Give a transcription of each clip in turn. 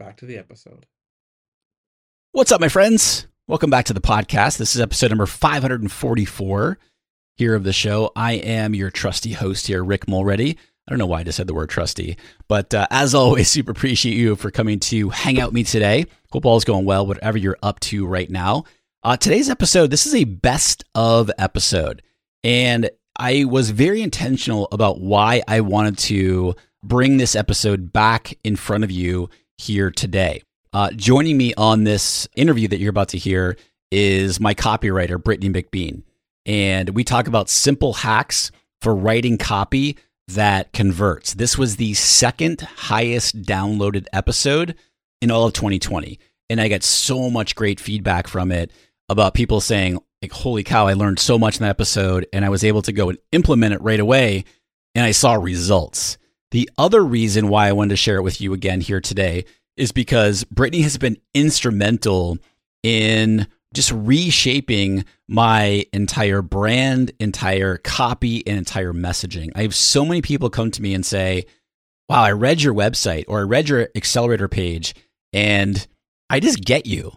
Back to the episode. What's up, my friends? Welcome back to the podcast. This is episode number 544 here of the show. I am your trusty host here, Rick Mulready. I don't know why I just said the word trusty, but uh, as always, super appreciate you for coming to hang out with me today. Hope all is going well, whatever you're up to right now. Uh, today's episode, this is a best of episode. And I was very intentional about why I wanted to bring this episode back in front of you here today. Uh, joining me on this interview that you're about to hear is my copywriter, Brittany McBean. And we talk about simple hacks for writing copy that converts. This was the second highest downloaded episode in all of 2020. And I got so much great feedback from it about people saying, like, holy cow, I learned so much in that episode. And I was able to go and implement it right away. And I saw results. The other reason why I wanted to share it with you again here today is because Brittany has been instrumental in just reshaping my entire brand, entire copy, and entire messaging. I have so many people come to me and say, Wow, I read your website or I read your accelerator page and I just get you.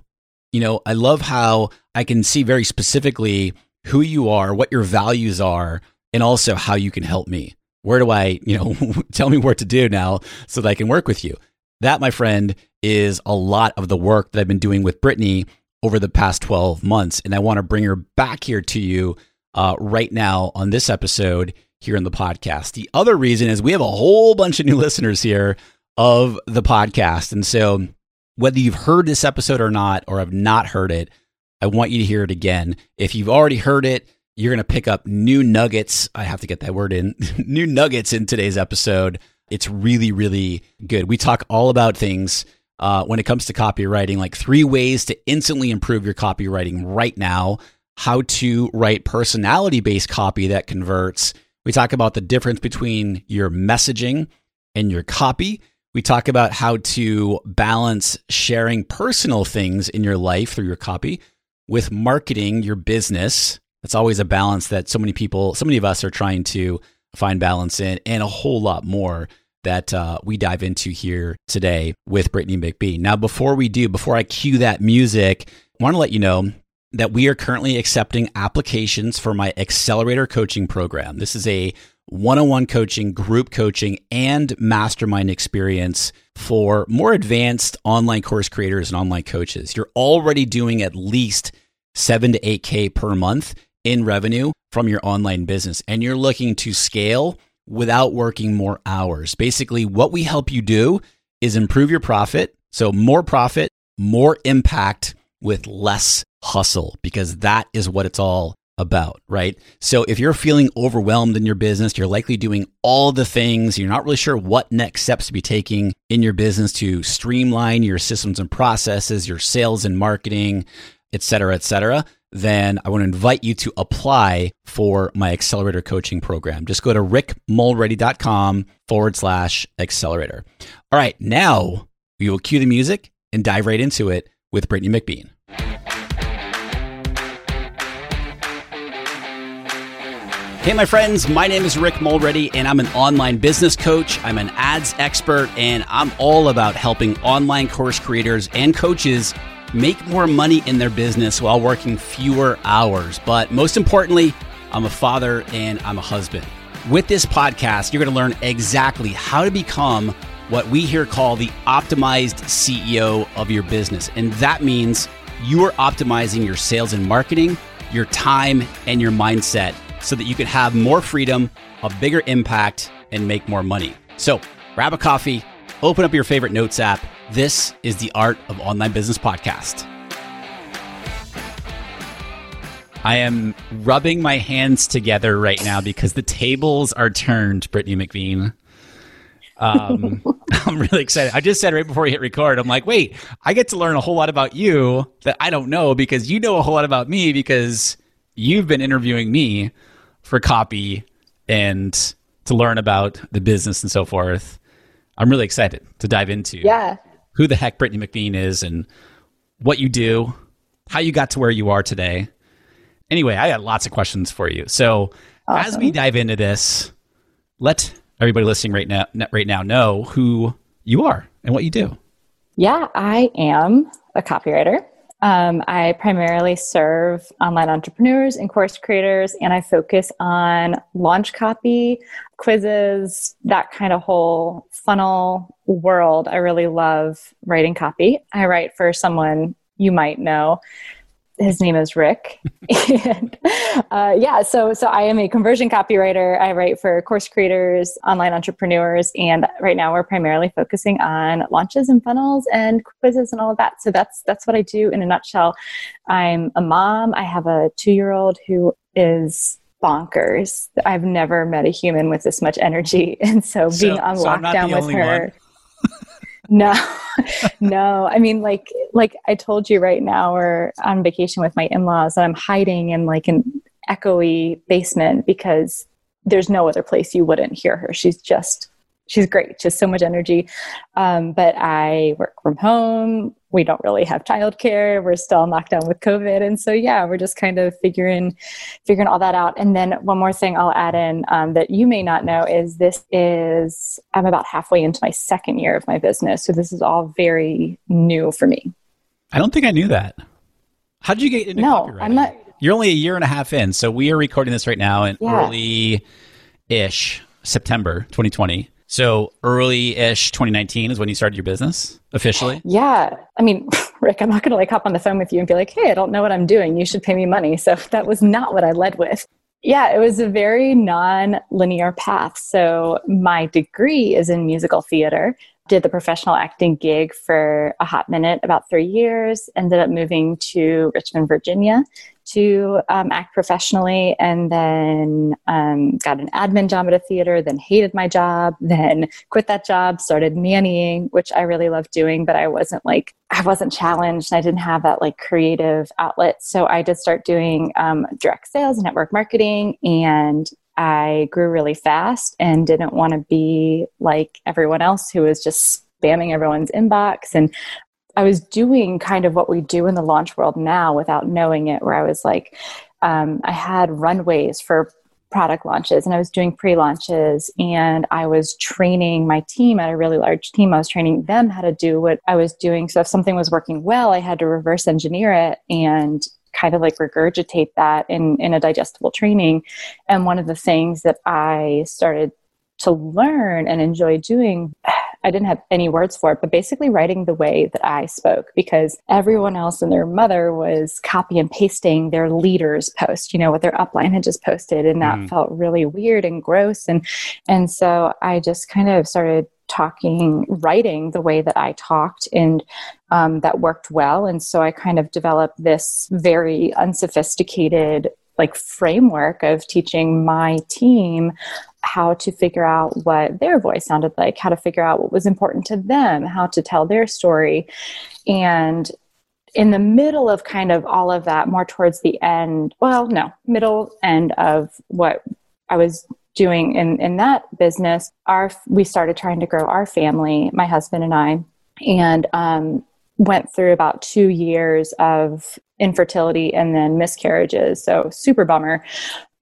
You know, I love how I can see very specifically who you are, what your values are, and also how you can help me where do I, you know, tell me what to do now so that I can work with you? That, my friend, is a lot of the work that I've been doing with Brittany over the past 12 months. And I want to bring her back here to you uh, right now on this episode here in the podcast. The other reason is we have a whole bunch of new listeners here of the podcast. And so, whether you've heard this episode or not, or have not heard it, I want you to hear it again. If you've already heard it, you're going to pick up new nuggets. I have to get that word in new nuggets in today's episode. It's really, really good. We talk all about things uh, when it comes to copywriting, like three ways to instantly improve your copywriting right now, how to write personality based copy that converts. We talk about the difference between your messaging and your copy. We talk about how to balance sharing personal things in your life through your copy with marketing your business that's always a balance that so many people, so many of us are trying to find balance in, and a whole lot more that uh, we dive into here today with Brittany McBean. Now, before we do, before I cue that music, I want to let you know that we are currently accepting applications for my accelerator coaching program. This is a one on one coaching, group coaching, and mastermind experience for more advanced online course creators and online coaches. You're already doing at least seven to 8K per month in revenue from your online business and you're looking to scale without working more hours. Basically, what we help you do is improve your profit. So, more profit, more impact with less hustle, because that is what it's all about, right? So, if you're feeling overwhelmed in your business, you're likely doing all the things, you're not really sure what next steps to be taking in your business to streamline your systems and processes, your sales and marketing, et cetera, et cetera then I want to invite you to apply for my accelerator coaching program. Just go to rickmulready.com forward slash accelerator. All right, now we will cue the music and dive right into it with Brittany McBean. Hey, my friends, my name is Rick Mulready, and I'm an online business coach. I'm an ads expert, and I'm all about helping online course creators and coaches make more money in their business while working fewer hours. But most importantly, I'm a father and I'm a husband. With this podcast, you're going to learn exactly how to become what we here call the optimized CEO of your business. And that means you are optimizing your sales and marketing, your time, and your mindset so that you can have more freedom, a bigger impact, and make more money. So grab a coffee, open up your favorite notes app. This is the Art of Online Business Podcast. I am rubbing my hands together right now because the tables are turned, Brittany McBean. Um, I'm really excited. I just said right before we hit record, I'm like, wait, I get to learn a whole lot about you that I don't know because you know a whole lot about me because you've been interviewing me for copy and to learn about the business and so forth. I'm really excited to dive into yeah. Who the heck Brittany McBean is and what you do, how you got to where you are today. Anyway, I got lots of questions for you. So awesome. as we dive into this, let everybody listening right now right now know who you are and what you do. Yeah, I am a copywriter. Um, I primarily serve online entrepreneurs and course creators, and I focus on launch copy, quizzes, that kind of whole funnel world. I really love writing copy. I write for someone you might know his name is Rick. and uh, yeah, so so I am a conversion copywriter. I write for course creators, online entrepreneurs, and right now we're primarily focusing on launches and funnels and quizzes and all of that. So that's that's what I do in a nutshell. I'm a mom. I have a two year old who is bonkers. I've never met a human with this much energy, and so being so, on so lockdown with her. No, no. I mean, like, like I told you right now, we're on vacation with my in-laws, and I'm hiding in like an echoey basement because there's no other place you wouldn't hear her. She's just she's great, just so much energy. Um, but I work from home. We don't really have childcare. We're still knocked down with COVID, and so yeah, we're just kind of figuring figuring all that out. And then one more thing I'll add in um, that you may not know is this is I'm about halfway into my second year of my business, so this is all very new for me. I don't think I knew that. How did you get into no, copywriting? I'm not. You're only a year and a half in, so we are recording this right now in yeah. early ish September 2020. So early ish 2019 is when you started your business officially? Yeah. I mean, Rick, I'm not going to like hop on the phone with you and be like, hey, I don't know what I'm doing. You should pay me money. So that was not what I led with. Yeah, it was a very non linear path. So my degree is in musical theater did the professional acting gig for a hot minute, about three years, ended up moving to Richmond, Virginia to um, act professionally, and then um, got an admin job at a theater, then hated my job, then quit that job, started nannying, which I really loved doing, but I wasn't like, I wasn't challenged. I didn't have that like creative outlet. So I did start doing um, direct sales, and network marketing, and I grew really fast and didn't want to be like everyone else who was just spamming everyone's inbox. And I was doing kind of what we do in the launch world now without knowing it, where I was like, um, I had runways for product launches and I was doing pre launches and I was training my team at a really large team. I was training them how to do what I was doing. So if something was working well, I had to reverse engineer it and kind of like regurgitate that in in a digestible training and one of the things that i started to learn and enjoy doing I didn't have any words for it, but basically writing the way that I spoke because everyone else and their mother was copy and pasting their leaders post, you know, what their upline had just posted. And that mm. felt really weird and gross. And, and so I just kind of started talking, writing the way that I talked, and um, that worked well. And so I kind of developed this very unsophisticated like framework of teaching my team how to figure out what their voice sounded like, how to figure out what was important to them, how to tell their story. And in the middle of kind of all of that, more towards the end, well, no, middle end of what I was doing in, in that business, our we started trying to grow our family, my husband and I, and um, went through about two years of infertility and then miscarriages. So super bummer.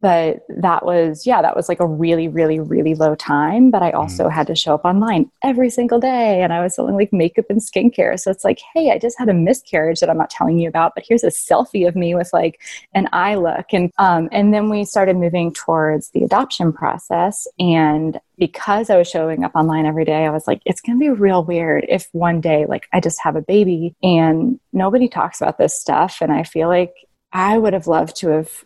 But that was yeah that was like a really really really low time but i also mm. had to show up online every single day and i was selling like makeup and skincare so it's like hey i just had a miscarriage that i'm not telling you about but here's a selfie of me with like an eye look and um, and then we started moving towards the adoption process and because i was showing up online every day i was like it's going to be real weird if one day like i just have a baby and nobody talks about this stuff and i feel like I would have loved to have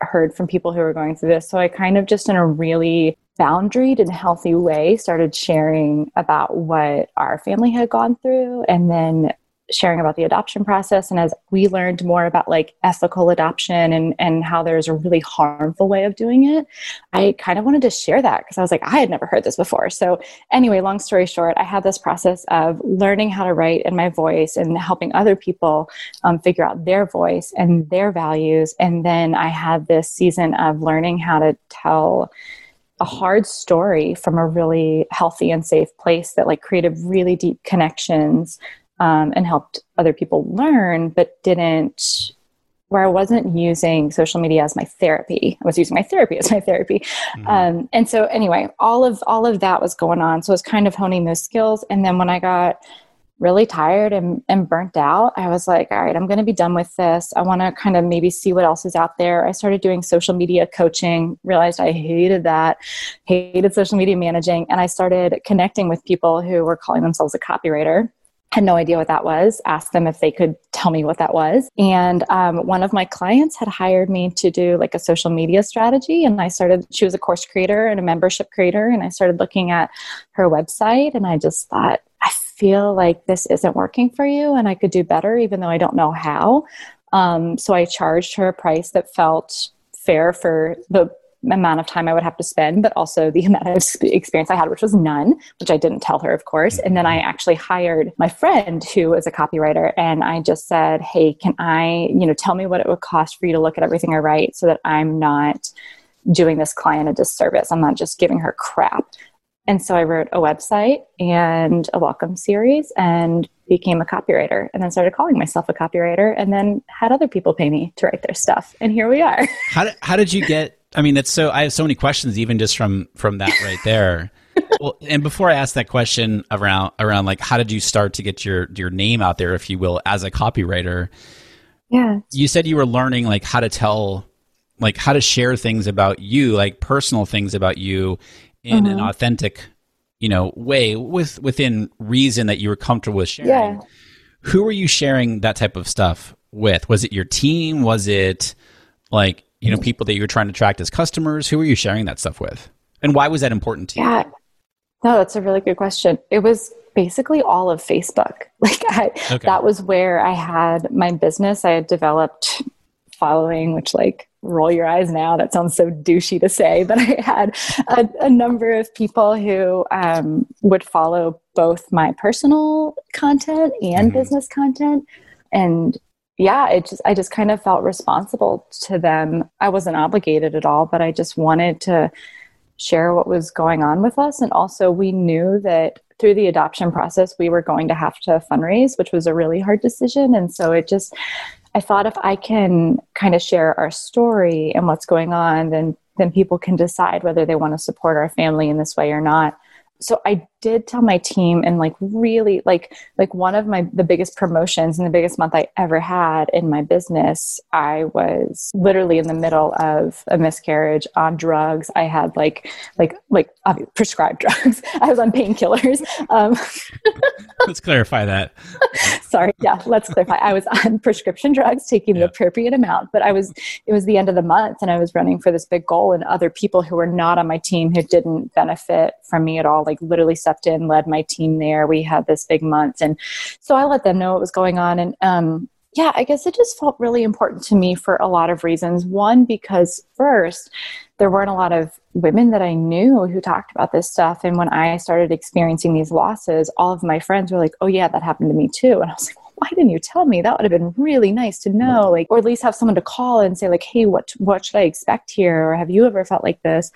heard from people who were going through this. So I kind of just in a really boundaried and healthy way started sharing about what our family had gone through and then sharing about the adoption process and as we learned more about like ethical adoption and and how there's a really harmful way of doing it i kind of wanted to share that because i was like i had never heard this before. So anyway long story short i had this process of learning how to write in my voice and helping other people um, figure out their voice and their values and then i had this season of learning how to tell a hard story from a really healthy and safe place that like created really deep connections um, and helped other people learn, but didn't where I wasn't using social media as my therapy. I was using my therapy as my therapy. Mm-hmm. Um, and so anyway, all of all of that was going on. So I was kind of honing those skills. And then when I got really tired and, and burnt out, I was like, all right, I'm going to be done with this. I want to kind of maybe see what else is out there. I started doing social media coaching, realized I hated that, hated social media managing. And I started connecting with people who were calling themselves a copywriter had no idea what that was. Asked them if they could tell me what that was. And um, one of my clients had hired me to do like a social media strategy. And i started she was a course creator and a membership creator. And i started looking at her website. And i just thought i feel like this isn't working for you and i could do better even though i don't know how. Um, so i charged her a price that felt fair for the amount of time I would have to spend, but also the amount of experience I had, which was none, which I didn't tell her, of course. And then I mm-hmm. actually hired my friend who is a copywriter, and I just said, "Hey, can I, you know, tell me what it would cost for you to look at everything I write, so that I'm not." doing this client a disservice. I'm not just giving her crap. And so I wrote a website and a welcome series and became a copywriter and then started calling myself a copywriter and then had other people pay me to write their stuff. And here we are. How did, how did you get I mean, it's so I have so many questions even just from from that right there. well, and before I ask that question around around like how did you start to get your your name out there, if you will, as a copywriter? Yeah. You said you were learning like how to tell like how to share things about you, like personal things about you in mm-hmm. an authentic, you know, way with within reason that you were comfortable with sharing. Yeah. Who were you sharing that type of stuff with? Was it your team? Was it like you know, people that you're trying to attract as customers? Who are you sharing that stuff with? And why was that important to you? Yeah. No, that's a really good question. It was basically all of Facebook. Like I, okay. that was where I had my business. I had developed following, which like roll your eyes now. That sounds so douchey to say, but I had a, a number of people who um, would follow both my personal content and mm-hmm. business content. And yeah, it just I just kind of felt responsible to them. I wasn't obligated at all, but I just wanted to share what was going on with us. And also we knew that through the adoption process we were going to have to fundraise, which was a really hard decision. And so it just I thought if I can kind of share our story and what's going on then then people can decide whether they want to support our family in this way or not. So I did tell my team and like really like like one of my the biggest promotions and the biggest month I ever had in my business I was literally in the middle of a miscarriage on drugs. I had like like like prescribed drugs. I was on painkillers. Um, let's clarify that. Sorry. Yeah let's clarify. I was on prescription drugs taking yeah. the appropriate amount but I was it was the end of the month and I was running for this big goal and other people who were not on my team who didn't benefit from me at all like literally stepped in, led my team there. We had this big month. And so I let them know what was going on. And um, yeah, I guess it just felt really important to me for a lot of reasons. One, because first, there weren't a lot of women that I knew who talked about this stuff. And when I started experiencing these losses, all of my friends were like, oh, yeah, that happened to me too. And I was like, well, why didn't you tell me? That would have been really nice to know, like, or at least have someone to call and say, like, hey, what what should I expect here? Or have you ever felt like this?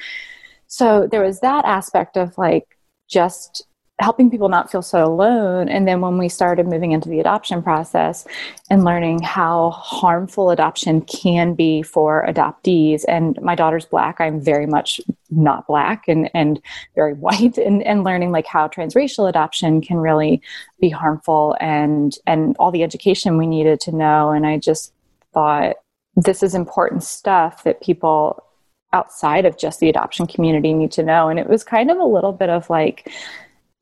So there was that aspect of like just helping people not feel so alone. And then when we started moving into the adoption process and learning how harmful adoption can be for adoptees, and my daughter's black, I'm very much not black and, and very white, and, and learning like how transracial adoption can really be harmful and and all the education we needed to know. And I just thought this is important stuff that people outside of just the adoption community need to know. And it was kind of a little bit of like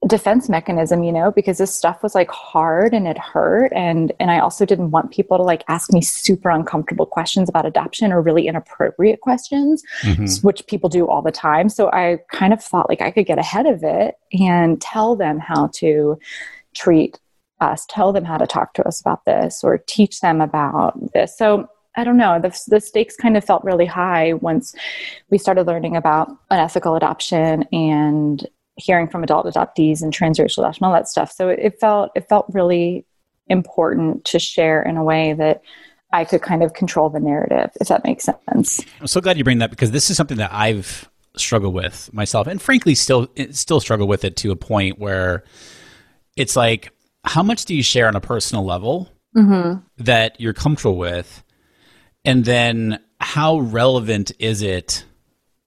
defense mechanism you know because this stuff was like hard and it hurt and and i also didn't want people to like ask me super uncomfortable questions about adoption or really inappropriate questions mm-hmm. which people do all the time so i kind of thought like i could get ahead of it and tell them how to treat us tell them how to talk to us about this or teach them about this so I don't know, the, the stakes kind of felt really high once we started learning about unethical adoption and hearing from adult adoptees and transracial adoption, all that stuff. So it, felt it felt really important to share in a way that I could kind of control the narrative, if that makes sense. I'm so glad you bring that because this is something that I've struggled with myself, and frankly, still still struggle with it to a point where it's like, how much do you share on a personal level mm-hmm. that you're comfortable with, and then how relevant is it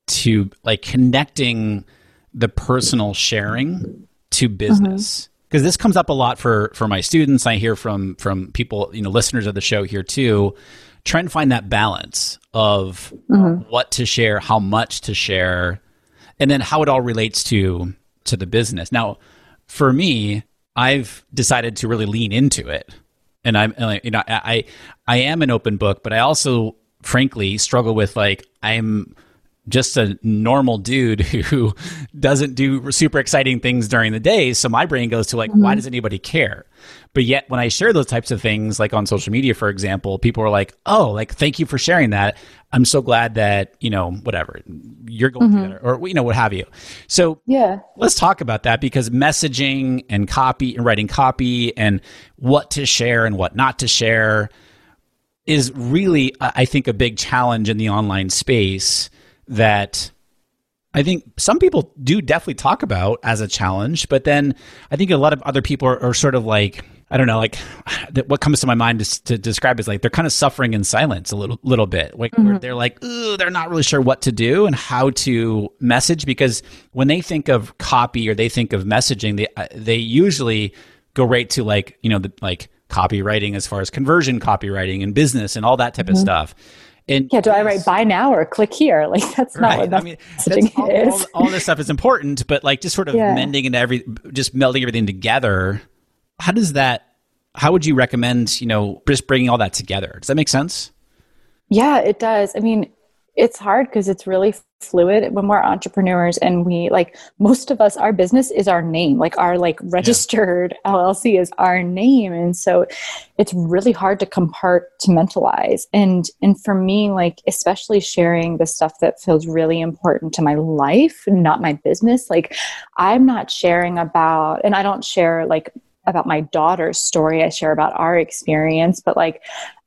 to like connecting the personal sharing to business? Because mm-hmm. this comes up a lot for for my students. I hear from from people you know listeners of the show here too. Try and find that balance of mm-hmm. what to share how much to share and then how it all relates to to the business. Now for me i've decided to really lean into it and i'm you know i i am an open book but i also frankly struggle with like i'm just a normal dude who doesn't do super exciting things during the day. So my brain goes to like, mm-hmm. why does anybody care? But yet when I share those types of things, like on social media, for example, people are like, oh, like, thank you for sharing that. I'm so glad that, you know, whatever, you're going mm-hmm. through that or, you know, what have you. So yeah, let's talk about that because messaging and copy and writing copy and what to share and what not to share is really, I think, a big challenge in the online space that I think some people do definitely talk about as a challenge, but then I think a lot of other people are, are sort of like, I don't know, like what comes to my mind to, to, describe is like they're kind of suffering in silence a little little bit. Like mm-hmm. they're like, they're not really sure what to do and how to message because when they think of copy or they think of messaging, they uh, they usually go right to like you know the like copywriting as far as conversion copywriting and business and all that type mm-hmm. of stuff. And yeah, do I write buy now or click here? Like that's not right. what I mean, that's all, all, all, this stuff is important, but like just sort of yeah. mending and every, just melding everything together. How does that? How would you recommend? You know, just bringing all that together. Does that make sense? Yeah, it does. I mean, it's hard because it's really fluid when we're entrepreneurs and we like most of us our business is our name like our like registered yeah. llc is our name and so it's really hard to compartmentalize and and for me like especially sharing the stuff that feels really important to my life not my business like i'm not sharing about and i don't share like about my daughter's story i share about our experience but like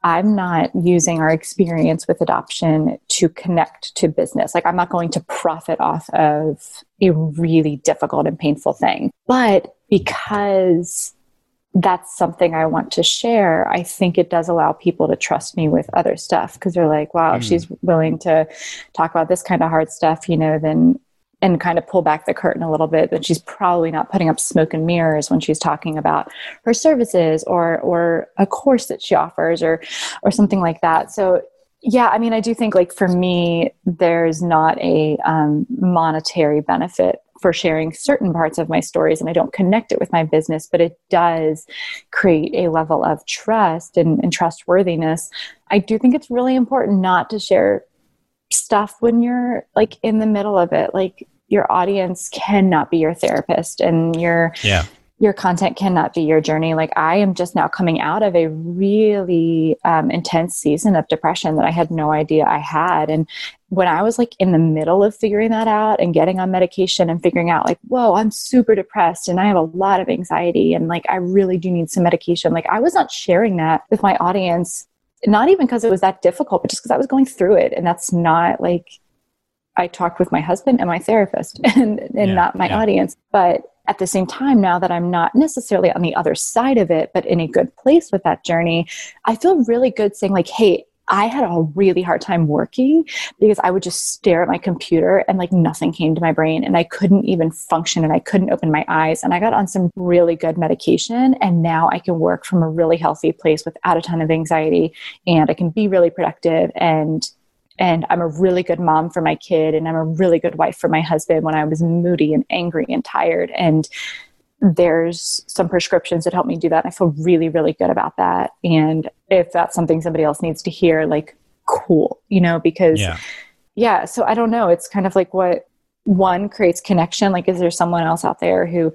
I'm not using our experience with adoption to connect to business. Like, I'm not going to profit off of a really difficult and painful thing. But because that's something I want to share, I think it does allow people to trust me with other stuff because they're like, wow, mm. if she's willing to talk about this kind of hard stuff, you know, then and kind of pull back the curtain a little bit that she's probably not putting up smoke and mirrors when she's talking about her services or or a course that she offers or or something like that. So yeah i mean i do think like for me there's not a um, monetary benefit for sharing certain parts of my stories and i don't connect it with my business but it does create a level of trust and, and trustworthiness. I do think it's really important not to share stuff when you're like in the middle of it. Like your audience cannot be your therapist and your yeah. your content cannot be your journey. Like i am just now coming out of a really um, intense season of depression that i had no idea i had. And when i was like in the middle of figuring that out and getting on medication and figuring out like whoa i'm super depressed and i have a lot of anxiety and like i really do need some medication like i was not sharing that with my audience not even because it was that difficult, but just because I was going through it. And that's not like I talked with my husband and my therapist and, and yeah, not my yeah. audience. But at the same time, now that I'm not necessarily on the other side of it, but in a good place with that journey, I feel really good saying, like, hey, I had a really hard time working because I would just stare at my computer and like nothing came to my brain and I couldn't even function and I couldn't open my eyes. And I got on some really good medication and now I can work from a really healthy place without a ton of anxiety and I can be really productive and and I'm a really good mom for my kid and I'm a really good wife for my husband when I was moody and angry and tired and there's some prescriptions that help me do that and I feel really really good about that. And if that's something somebody else needs to hear like cool you know because yeah, yeah so I don't know. It's kind of like what one creates connection. Like is there someone else out there who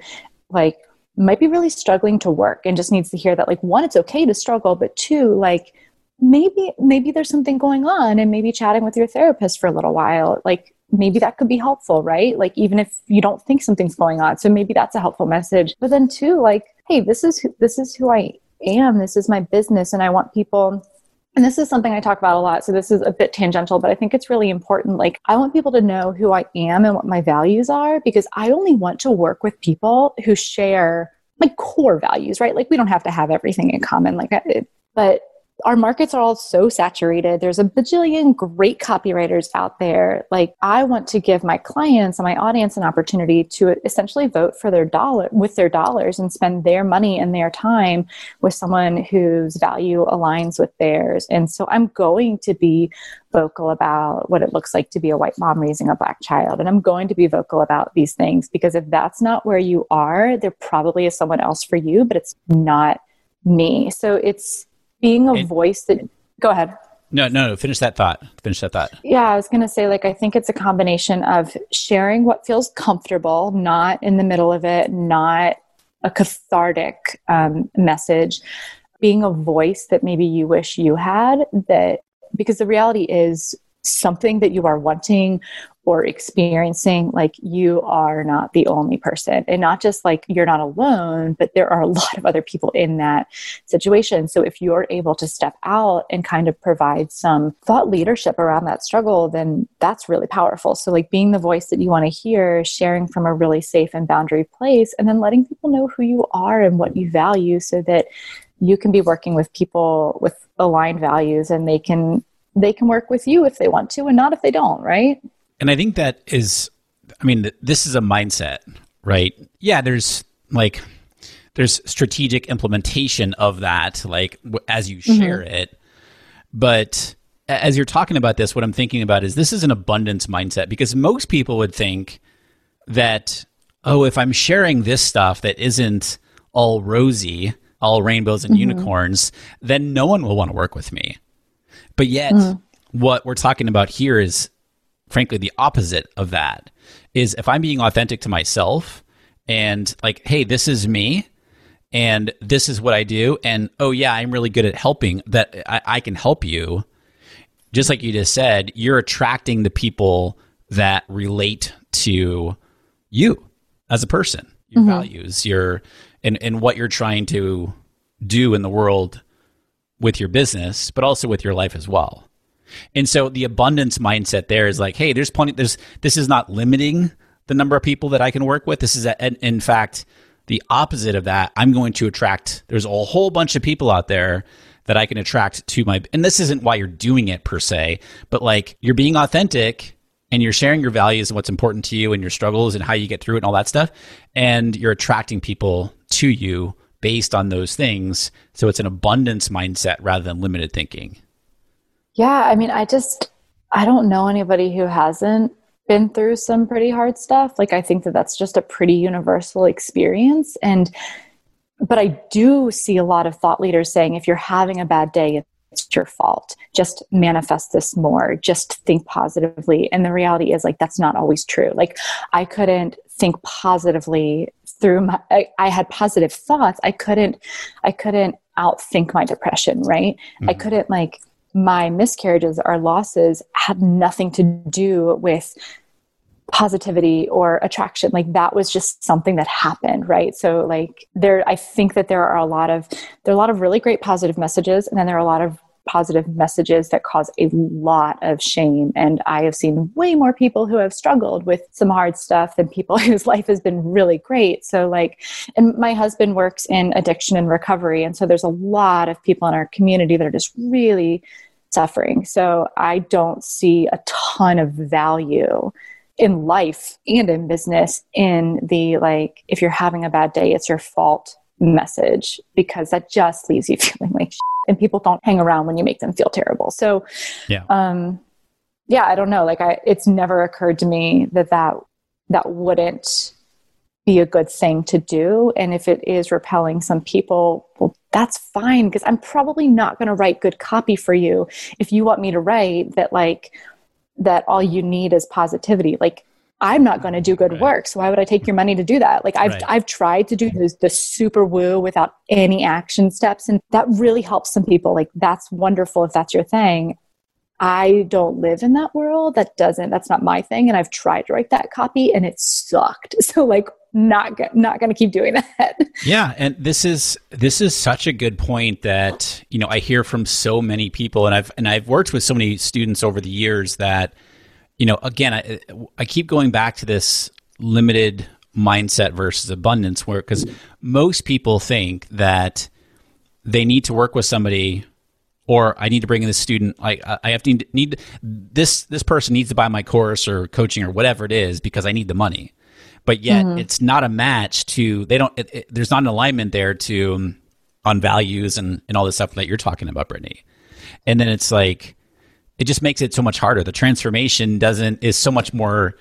like might be really struggling to work and just needs to hear that like one it's okay to struggle but two like maybe maybe there's something going on and maybe chatting with your therapist for a little while like maybe that could be helpful right like even if you don't think something's going on so maybe that's a helpful message but then too like hey this is who, this is who i am this is my business and i want people and this is something I talk about a lot. So this is a bit tangential, but I think it's really important. Like, I want people to know who I am and what my values are because I only want to work with people who share my core values, right? Like, we don't have to have everything in common. Like, but our markets are all so saturated. There's a bajillion great copywriters out there. Like I want to give my clients and my audience an opportunity to essentially vote for their dollar with their dollars and spend their money and their time with someone whose value aligns with theirs. And so I'm going to be vocal about what it looks like to be a white mom raising a black child. And I'm going to be vocal about these things because if that's not where you are, there probably is someone else for you, but it's not me. So it's being a and, voice that go ahead. No no no finish that thought finish that thought. Yeah i was going to say like i think it's a combination of sharing what feels comfortable not in the middle of it not a cathartic um, message being a voice that maybe you wish you had that because the reality is something that you are wanting or experiencing like you are not the only person. And not just like you're not alone but there are a lot of other people in that situation. So if you're able to step out and kind of provide some thought leadership around that struggle then that's really powerful. So like being the voice that you want to hear sharing from a really safe and boundary place and then letting people know who you are and what you value so that you can be working with people with aligned values and they can they can work with you if they want to and not if they don't right and I think that is, I mean, this is a mindset, right? Yeah, there's like, there's strategic implementation of that, like as you mm-hmm. share mm-hmm. it. But as you're talking about this, what I'm thinking about is this is an abundance mindset because most people would think that, oh, if I'm sharing this stuff that isn't all rosy, all rainbows and mm-hmm. unicorns, then no one will want to work with me. But yet, mm-hmm. what we're talking about here is frankly the opposite of that is if i'm being authentic to myself and like hey this is me and this is what i do and oh yeah i'm really good at helping that i, I can help you just like you just said you're attracting the people that relate to you as a person your mm-hmm. values your and, and what you're trying to do in the world with your business but also with your life as well and so the abundance mindset there is like, hey, there's plenty. There's this is not limiting the number of people that I can work with. This is, a, in fact, the opposite of that. I'm going to attract. There's a whole bunch of people out there that I can attract to my. And this isn't why you're doing it per se, but like you're being authentic and you're sharing your values and what's important to you and your struggles and how you get through it and all that stuff. And you're attracting people to you based on those things. So it's an abundance mindset rather than limited thinking. Yeah, I mean, I just I don't know anybody who hasn't been through some pretty hard stuff. Like I think that that's just a pretty universal experience and but I do see a lot of thought leaders saying if you're having a bad day it's your fault. Just manifest this more. Just think positively. And the reality is like that's not always true. Like I couldn't think positively through my I, I had positive thoughts. I couldn't I couldn't outthink my depression, right? Mm-hmm. I couldn't like my miscarriages or losses had nothing to do with positivity or attraction like that was just something that happened right so like there i think that there are a lot of there are a lot of really great positive messages and then there are a lot of positive messages that cause a lot of shame. And I have seen way more people who have struggled with some hard stuff than people whose life has been really great. So, like, and my husband works in addiction and recovery. And so there's a lot of people in our community that are just really suffering. So I don't see a ton of value in life and in business in the like, if you're having a bad day, it's your fault message because that just leaves you feeling like shit. And people don't hang around when you make them feel terrible. So, yeah. Um, yeah, I don't know. Like I, it's never occurred to me that that, that wouldn't be a good thing to do. And if it is repelling some people, well, that's fine because I'm probably not going to write good copy for you if you want me to write that, like, that all you need is positivity. Like, I'm not going to do good right. work. So why would I take your money to do that? Like I've, right. I've tried to do the, the super woo without any action steps. And that really helps some people. Like that's wonderful if that's your thing. I don't live in that world. That doesn't, that's not my thing. And I've tried to write that copy and it sucked. So like not not going to keep doing that. Yeah, and this is this is such a good point that you know I hear from so many people, and I've and I've worked with so many students over the years that you know again I I keep going back to this limited mindset versus abundance, where because most people think that they need to work with somebody or I need to bring in this student. Like I have to need, need this this person needs to buy my course or coaching or whatever it is because I need the money but yet mm-hmm. it's not a match to they don't it, it, there's not an alignment there to um, on values and and all this stuff that you're talking about brittany and then it's like it just makes it so much harder. The transformation doesn't is so much more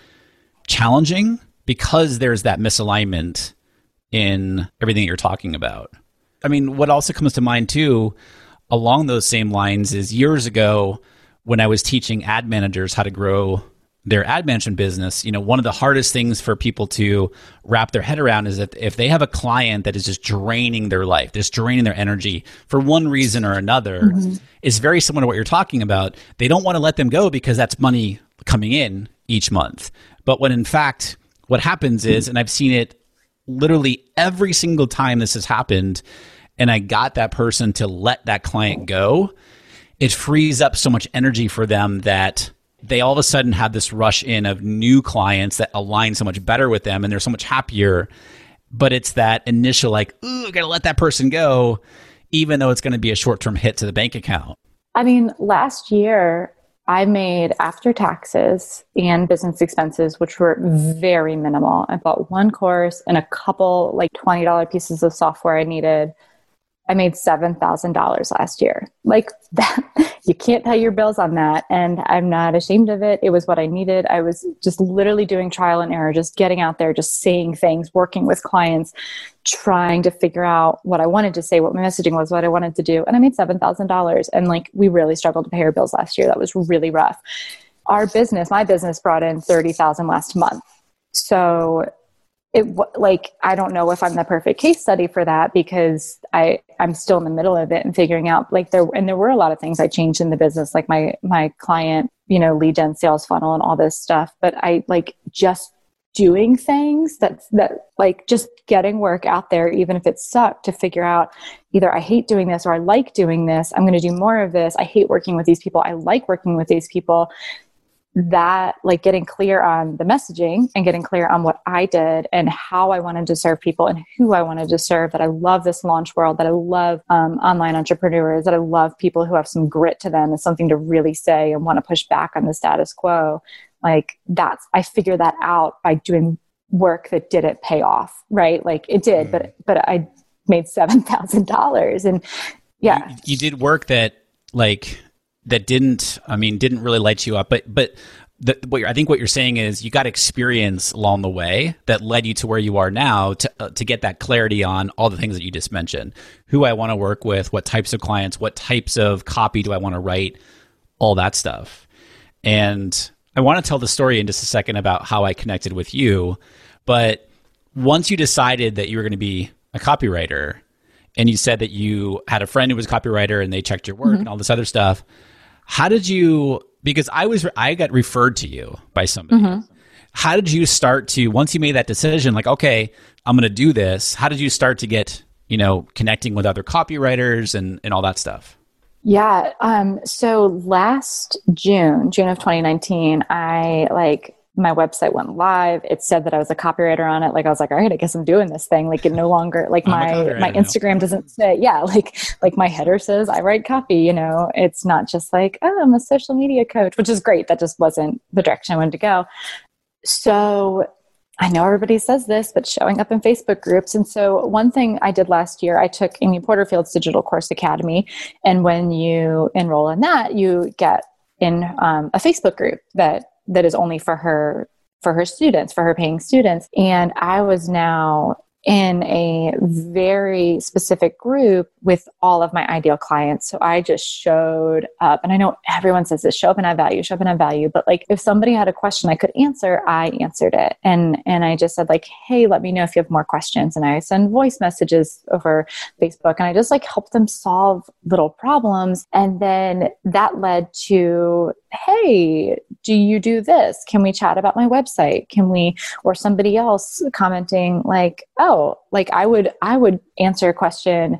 challenging because there's that misalignment in everything you're talking about. I mean what also comes to mind too along those same lines is years ago when i was teaching ad managers how to grow their ad management business, you know, one of the hardest things for people to wrap their head around is that if they have a client that is just draining their life, just draining their energy for one reason or another, mm-hmm. is very similar to what you're talking about. They don't want to let them go because that's money coming in each month. But when in fact, what happens is, and I've seen it literally every single time this has happened, and I got that person to let that client go, it frees up so much energy for them that they all of a sudden have this rush in of new clients that align so much better with them and they're so much happier. But it's that initial, like, ooh, I gotta let that person go, even though it's gonna be a short term hit to the bank account. I mean, last year, I made after taxes and business expenses, which were very minimal. I bought one course and a couple like $20 pieces of software I needed I made $7,000 last year. Like that, you can't pay your bills on that. And I'm not ashamed of it. It was what I needed. I was just literally doing trial and error, just getting out there, just saying things, working with clients, trying to figure out what I wanted to say, what my messaging was, what I wanted to do. And I made $7,000. And like, we really struggled to pay our bills last year. That was really rough. Our business, my business brought in 30,000 last month. So it like i don't know if i'm the perfect case study for that because i i'm still in the middle of it and figuring out like there and there were a lot of things i changed in the business like my my client you know lead gen sales funnel and all this stuff. But i like just doing things that that like just getting work out there even if it sucked to figure out either i hate doing this or i like doing this i'm going to do more of this. I hate working with these people. I like working with these people that like getting clear on the messaging and getting clear on what I did and how I wanted to serve people and who I wanted to serve. That I love this launch world, that I love um, online entrepreneurs, that I love people who have some grit to them and something to really say and want to push back on the status quo. Like that's, I figured that out by doing work that didn't pay off, right? Like it did, mm. but, but I made $7,000 and yeah. You, you did work that like that didn't i mean didn't really light you up but but the, what I think what you're saying is you got experience along the way that led you to where you are now to uh, to get that clarity on all the things that you just mentioned. Who I want to work with, what types of clients, what types of copy do I want to write, all that stuff. And I want to tell the story in just a second about how I connected with you, but once you decided that you were going to be a copywriter and you said that you had a friend who was a copywriter and they checked your work mm-hmm. and all this other stuff, how did you? Because I was I got referred to you by somebody. Mm-hmm. How did you start to once you made that decision? Like, okay, I'm going to do this. How did you start to get you know connecting with other copywriters and and all that stuff? Yeah. Um, so last June, June of 2019, I like my website went live. It said that I was a copywriter on it. Like I was like, all right, I guess I'm doing this thing. Like it no longer like my my Instagram now. doesn't say yeah, like like my header says I write copy, you know. It's not just like, oh, I'm a social media coach, which is great. That just wasn't the direction I wanted to go. So I know everybody says this, but showing up in Facebook groups. And so, one thing I did last year, I took Amy Porterfield's Digital Course Academy. And when you enroll in that, you get in um, a Facebook group that that is only for her for her students for her paying students and i was now in a very specific group with all of my ideal clients. So I just showed up. And I know everyone says this show up and have value, show up and have value. But like if somebody had a question I could answer, I answered it. And and I just said, like, hey, let me know if you have more questions. And I send voice messages over Facebook and I just like help them solve little problems. And then that led to, hey, do you do this? Can we chat about my website? Can we or somebody else commenting like, oh, like i would i would answer a question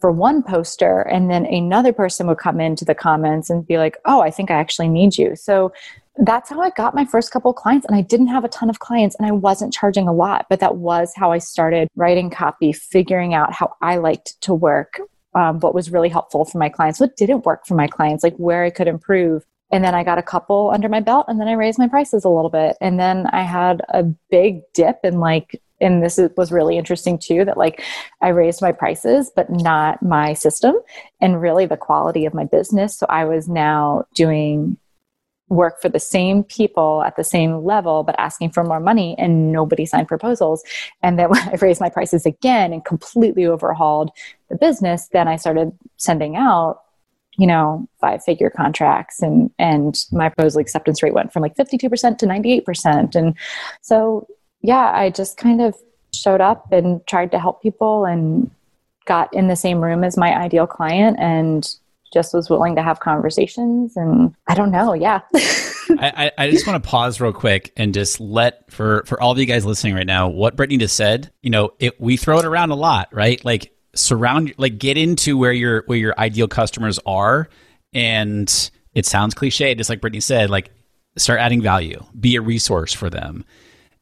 for one poster and then another person would come into the comments and be like oh i think i actually need you so that's how i got my first couple clients and i didn't have a ton of clients and i wasn't charging a lot but that was how i started writing copy figuring out how i liked to work um, what was really helpful for my clients what didn't work for my clients like where i could improve and then I got a couple under my belt and then I raised my prices a little bit. And then I had a big dip in like and this was really interesting too that like i raised my prices but not my system and really the quality of my business so i was now doing work for the same people at the same level but asking for more money and nobody signed proposals and then when i raised my prices again and completely overhauled the business then i started sending out you know five figure contracts and and my proposal acceptance rate went from like 52% to 98% and so yeah, I just kind of showed up and tried to help people and got in the same room as my ideal client and just was willing to have conversations. And i don't know. Yeah. I, I just want to pause real quick and just let for for all of you guys listening right now what brittany just said you know it we throw it around a lot right? Like surround like get into where your where your ideal customers are and it sounds cliche just like brittany said like start adding value be a resource for them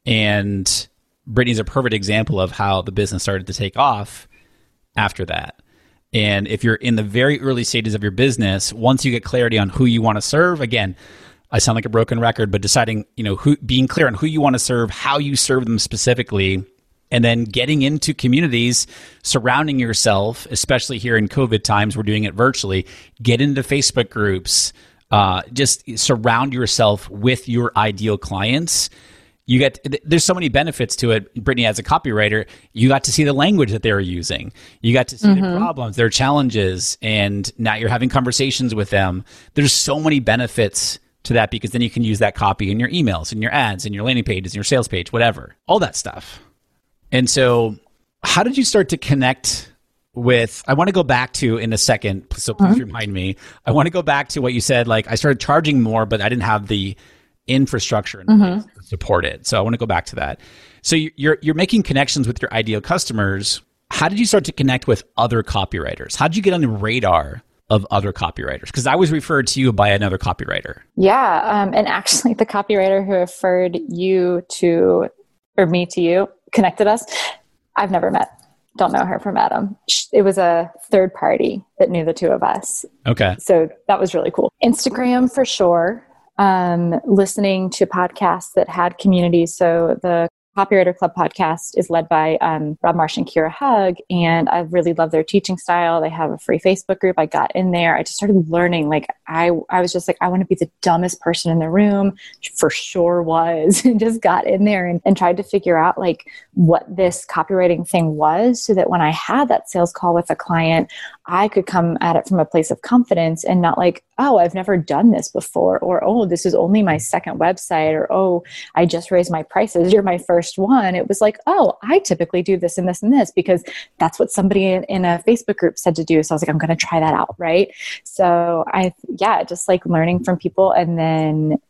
and Brittany's a perfect example of how the business started to take off after that. And if you're in the very early stages of your business, once you get clarity on who you want to serve, again, I sound like a broken record, but deciding, you know, who being clear on who you want to serve, how you serve them specifically, and then getting into communities, surrounding yourself, especially here in COVID times, we're doing it virtually. Get into Facebook groups, uh, just surround yourself with your ideal clients you get there's so many benefits to it brittany as a copywriter you got to see the language that they were using you got to see mm-hmm. their problems their challenges and now you're having conversations with them there's so many benefits to that because then you can use that copy in your emails and your ads and your landing pages and your sales page whatever all that stuff and so how did you start to connect with i want to go back to in a second so please mm-hmm. remind me i want to go back to what you said like i started charging more but i didn't have the infrastructure mm-hmm. to support it. So I want to go back to that. So you're you're making connections with your ideal customers. How did you start to connect with other copywriters? How did you get on the radar of other copywriters? Because I was referred to you by another copywriter. Yeah, um, and actually, the copywriter who referred you to or me to you connected us. I've never met. Don't know her from Adam. It was a third party that knew the two of us. Okay. So that was really cool. Instagram for sure um, listening to podcasts that had communities. So the Copywriter Club podcast is led by um, Rob Marsh and Kira Hug, and I really love their teaching style. They have a free Facebook group. I got in there. I just started learning. Like I, I was just like, I want to be the dumbest person in the room. For sure was, and just got in there and, and tried to figure out like what this copywriting thing was, so that when I had that sales call with a client, I could come at it from a place of confidence and not like, oh, I've never done this before, or oh, this is only my second website, or oh, I just raised my prices. You're my first one. It was like, oh, I typically do this and this and this because that's what somebody in, in a Facebook group said to do. So I was like, I'm going to try that out. Right. So I, yeah, just like learning from people and then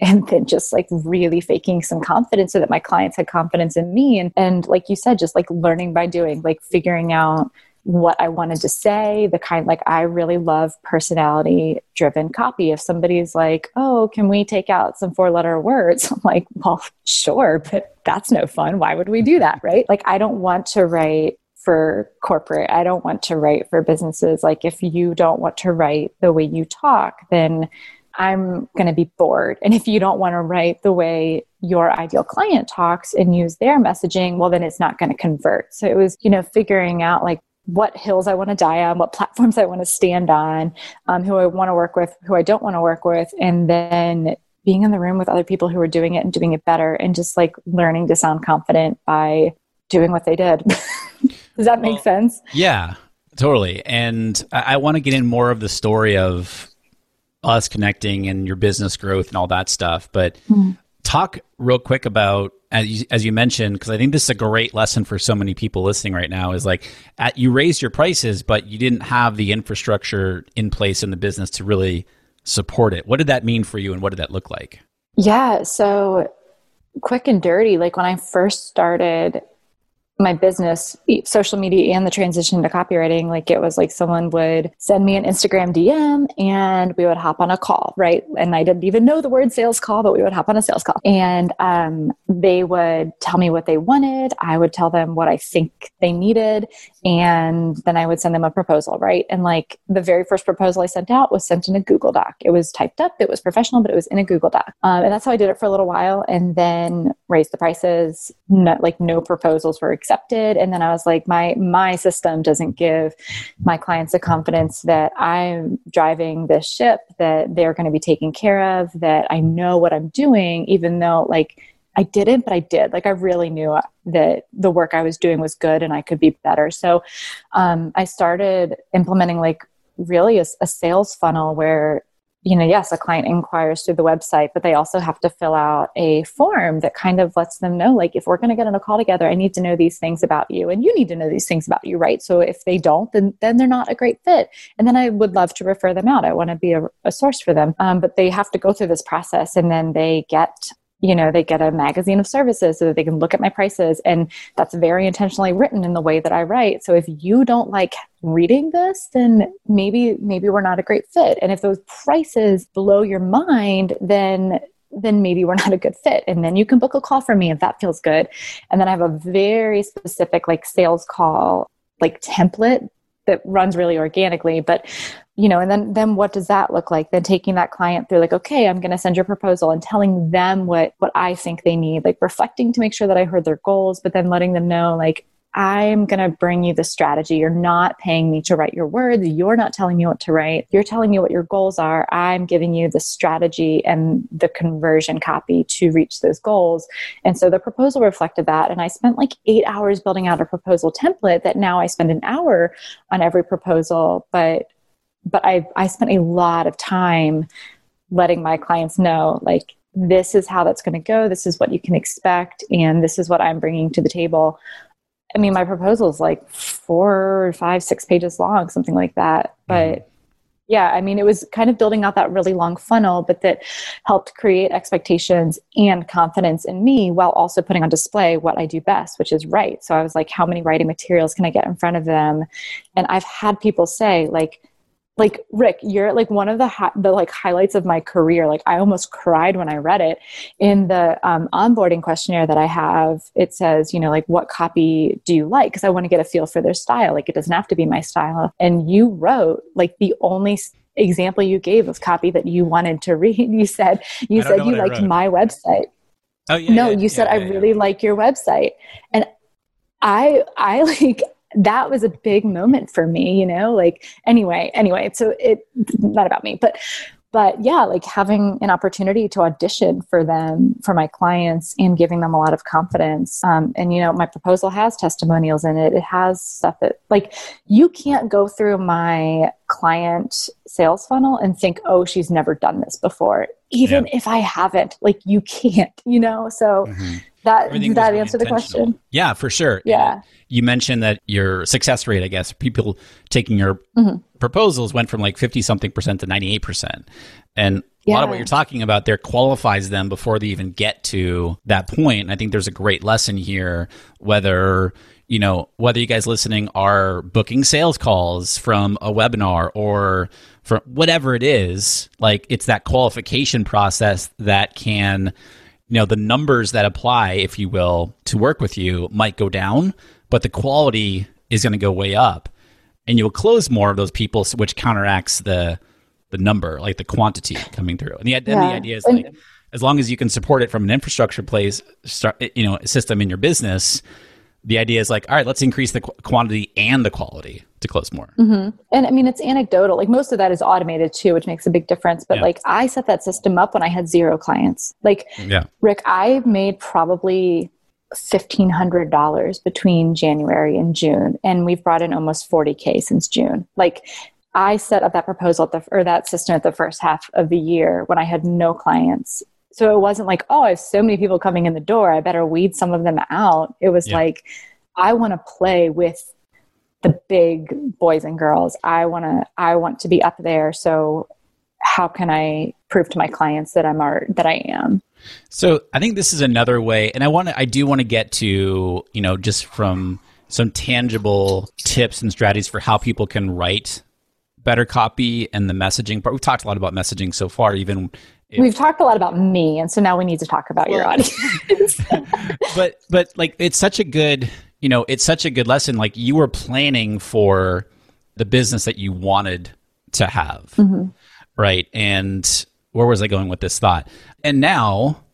and then just like really faking some confidence so that my clients had confidence in me and and like you said just like learning by doing like figuring out what I wanted to say, the kind like I really love personality driven copy. If somebody's like, "Oh, can we take out some four letter words?" I'm like, "Well, sure, but that's no fun. Why would we do that?" Right? Like I don't want to write for corporate. I don't want to write for businesses. Like if you don't want to write the way you talk, then I'm going to be bored. And if you don't want to write the way your ideal client talks and use their messaging, well, then it's not going to convert. So it was, you know, figuring out like what hills I want to die on, what platforms I want to stand on, um, who I want to work with, who I don't want to work with, and then being in the room with other people who are doing it and doing it better, and just like learning to sound confident by doing what they did. Does that make well, sense? Yeah, totally. And I, I want to get in more of the story of us connecting and your business growth and all that stuff. But mm. talk real quick about as you, as you mentioned, because I think this is a great lesson for so many people listening right now. Is like at, you raised your prices, but you didn't have the infrastructure in place in the business to really support it. What did that mean for you, and what did that look like? Yeah, so quick and dirty. Like when I first started my business, social media, and the transition to copywriting, like it was like someone would send me an Instagram DM and we would hop on a call, right? And I didn't even know the word sales call, but we would hop on a sales call. And um, they would tell me what they wanted. I would tell them what I think they needed. And then I would send them a proposal, right? And like the very first proposal I sent out was sent in a Google Doc. It was typed up, it was professional, but it was in a Google Doc. Um, and that's how I did it for a little while and then raised the prices. like no proposals were accepted and then i was like my my system doesn't give my clients the confidence that i'm driving this ship that they're going to be taken care of that i know what i'm doing even though like I didn't, but I did. Like I really knew that the work I was doing was good and I could be better. So um, I started implementing like really a, a sales funnel where you know, yes, a client inquires through the website, but they also have to fill out a form that kind of lets them know, like, if we're going to get on a call together, I need to know these things about you, and you need to know these things about you, right? So if they don't, then then they're not a great fit, and then I would love to refer them out. I want to be a, a source for them, um, but they have to go through this process, and then they get you know they get a magazine of services so that they can look at my prices and that's very intentionally written in the way that i write. So if you don't like reading this then maybe maybe we're not a great fit. And if those prices blow your mind then then maybe we're not a good fit. And then you can book a call for me if that feels good. And then i have a very specific like sales call like template that runs really organically. But you know and then then what does that look like? Then taking that client through like okay i'm going to send your proposal and telling them what what i think they need like reflecting to make sure that i heard their goals but then letting them know like i'm going to bring you the strategy. You're not paying me to write your words. You're not telling me what to write. You're telling me what your goals are. I'm giving you the strategy and the conversion copy to reach those goals. And so the proposal reflected that. And i spent like eight hours building out a proposal template that now i spend an hour on every proposal but but I, I spent a lot of time letting my clients know like this is how that's going to go this is what you can expect and this is what i'm bringing to the table. I mean my proposal is like four five six pages long something like that. Mm-hmm. but yeah i mean it was kind of building out that really long funnel but that helped create expectations and confidence in me while also putting on display what i do best which is write. So i was like how many writing materials can i get in front of them? And i've had people say like like Rick, you're like one of the hi- the like highlights of my career. Like I almost cried when I read it in the um, onboarding questionnaire that I have. It says, you know, like what copy do you like? Because I want to get a feel for their style. Like it doesn't have to be my style. And you wrote like the only example you gave of copy that you wanted to read. You said you said you liked my website. Oh yeah. No, yeah, you said yeah, I really like your website, and I I like that was a big moment for me, you know, like anyway, anyway, so it not about me, but but yeah, like having an opportunity to audition for them, for my clients, and giving them a lot of confidence. Um, and, you know, my proposal has testimonials in it. It has stuff that, like, you can't go through my client sales funnel and think, oh, she's never done this before. Even yeah. if I haven't, like, you can't, you know? So, mm-hmm that did that answer the question yeah for sure yeah you mentioned that your success rate i guess people taking your mm-hmm. proposals went from like 50 something percent to 98 percent and yeah. a lot of what you're talking about there qualifies them before they even get to that point. point and i think there's a great lesson here whether you know, whether you guys listening are booking sales calls from a webinar or from whatever it is, like it's that qualification process that can, you know, the numbers that apply, if you will, to work with you might go down, but the quality is going to go way up and you'll close more of those people, which counteracts the, the number, like the quantity coming through. And the, and the idea is like, as long as you can support it from an infrastructure place, start, you know, system in your business, the idea is like, all right, let's increase the qu- quantity and the quality to close more. Mm-hmm. And I mean, it's anecdotal. Like most of that is automated too, which makes a big difference. But yeah. like I set that system up when I had zero clients. Like, yeah. Rick, I made probably $1,500 between January and June. And we've brought in almost 40K since June. Like, I set up that proposal at the, or that system at the first half of the year when I had no clients so it wasn't like, oh, I have so many people coming in the door. I better weed some of them out. It was yeah. like, I want to play with the big boys and girls. I want to, I want to be up there. So how can I prove to my clients that I'm art, that I am? So I think this is another way. And I want to, I do want to get to, you know, just from some tangible tips and strategies for how people can write better copy and the messaging part. We've talked a lot about messaging so far, even if, We've talked a lot about me, and so now we need to talk about well, your audience. but but like it's such a good you know it's such a good lesson. Like you were planning for the business that you wanted to have, mm-hmm. right? And where was I going with this thought? And now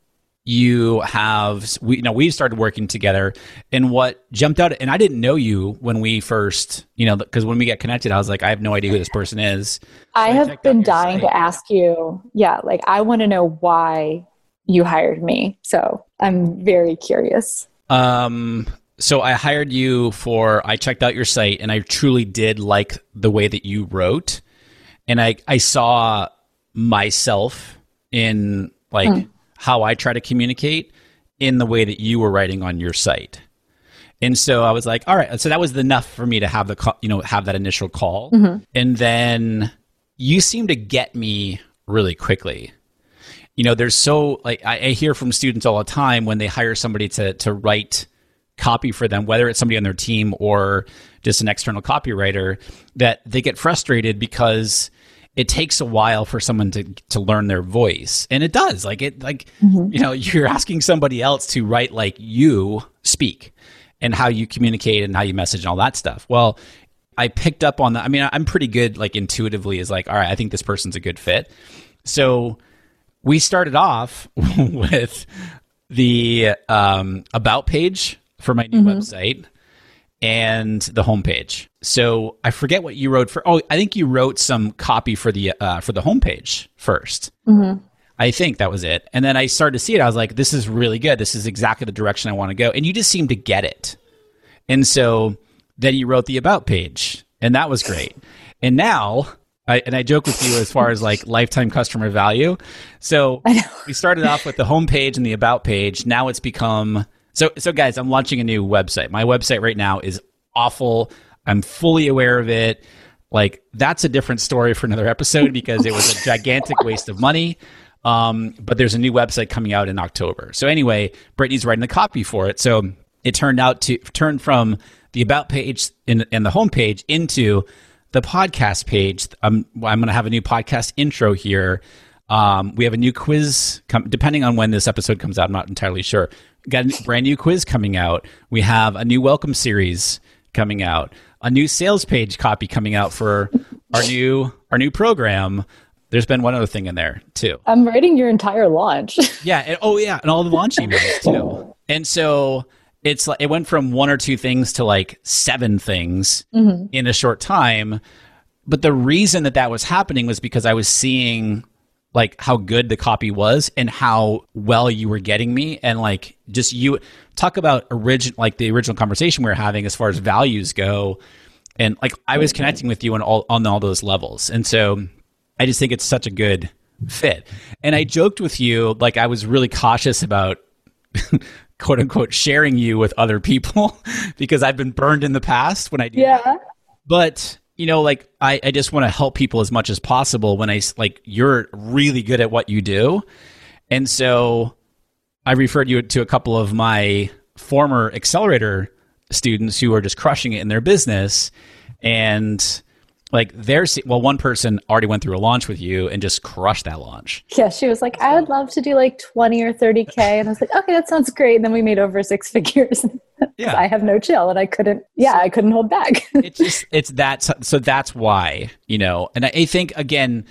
you have we you know we started working together and what jumped out and i didn't know you when we first you know because when we get connected i was like i have no idea who this person is. So i have I been dying site. to ask you yeah like i want to know why you hired me so i'm very curious. Um so i hired you for i checked out your site and i truly did like the way that you wrote. And i i saw myself in like hmm how I try to communicate in the way that you were writing on your site. And so I was like, all right. So that was enough for me to have the, you know, have that initial call. Mm-hmm. And then you seem to get me really quickly. You know, there's so like I, I hear from students all the time when they hire somebody to to write copy for them, whether it's somebody on their team or just an external copywriter, that they get frustrated because it takes a while for someone to to learn their voice and it does like it like mm-hmm. you know you're asking somebody else to write like you speak and how you communicate and how you message and all that stuff well i picked up on that i mean i'm pretty good like intuitively is like all right i think this person's a good fit so we started off with the um, about page for my new mm-hmm. website and the homepage. So I forget what you wrote for. Oh, I think you wrote some copy for the uh, for the homepage 1st mm-hmm. I think that was it. And then I started to see it. I was like, this is really good. This is exactly the direction I want to go. And you just seemed to get it. And so then you wrote the about page, and that was great. And now I, and I joke with you as far as like lifetime customer value. So we started off with the homepage and the about page. Now it's become so, so guys, I'm launching a new website. My website right now is awful. I'm fully aware of it. Like that's a different story for another episode because it was a gigantic waste of money. Um, but there's a new website coming out in October. So anyway, Brittany's writing the copy for it. So it turned out to turn from the about page in, in the homepage into the podcast page. I'm, I'm going to have a new podcast intro here. Um, we have a new quiz, com- depending on when this episode comes out. I'm not entirely sure got a brand new quiz coming out. We have a new welcome series coming out. A new sales page copy coming out for our new our new program. There's been one other thing in there too. I'm writing your entire launch. yeah. And, oh yeah, and all the launch emails too. And so it's like it went from one or two things to like seven things mm-hmm. in a short time. But the reason that that was happening was because I was seeing like how good the copy was and how well you were getting me. And like just you talk about origin like the original conversation we were having as far as values go. And like I was connecting with you on all on all those levels. And so I just think it's such a good fit. And I joked with you like I was really cautious about quote unquote sharing you with other people because I've been burned in the past when I do yeah. That. but you know, like I, I just want to help people as much as possible when I like you're really good at what you do. And so I referred you to a couple of my former accelerator students who are just crushing it in their business and like there's well one person already went through a launch with you and just crushed that launch. Yeah she was like i would love to do like 20 or 30k and i was like okay that sounds great and then we made over six figures. Yeah. I have no chill and i couldn't yeah i couldn't hold back. It's just it's that so that's why you know and i think again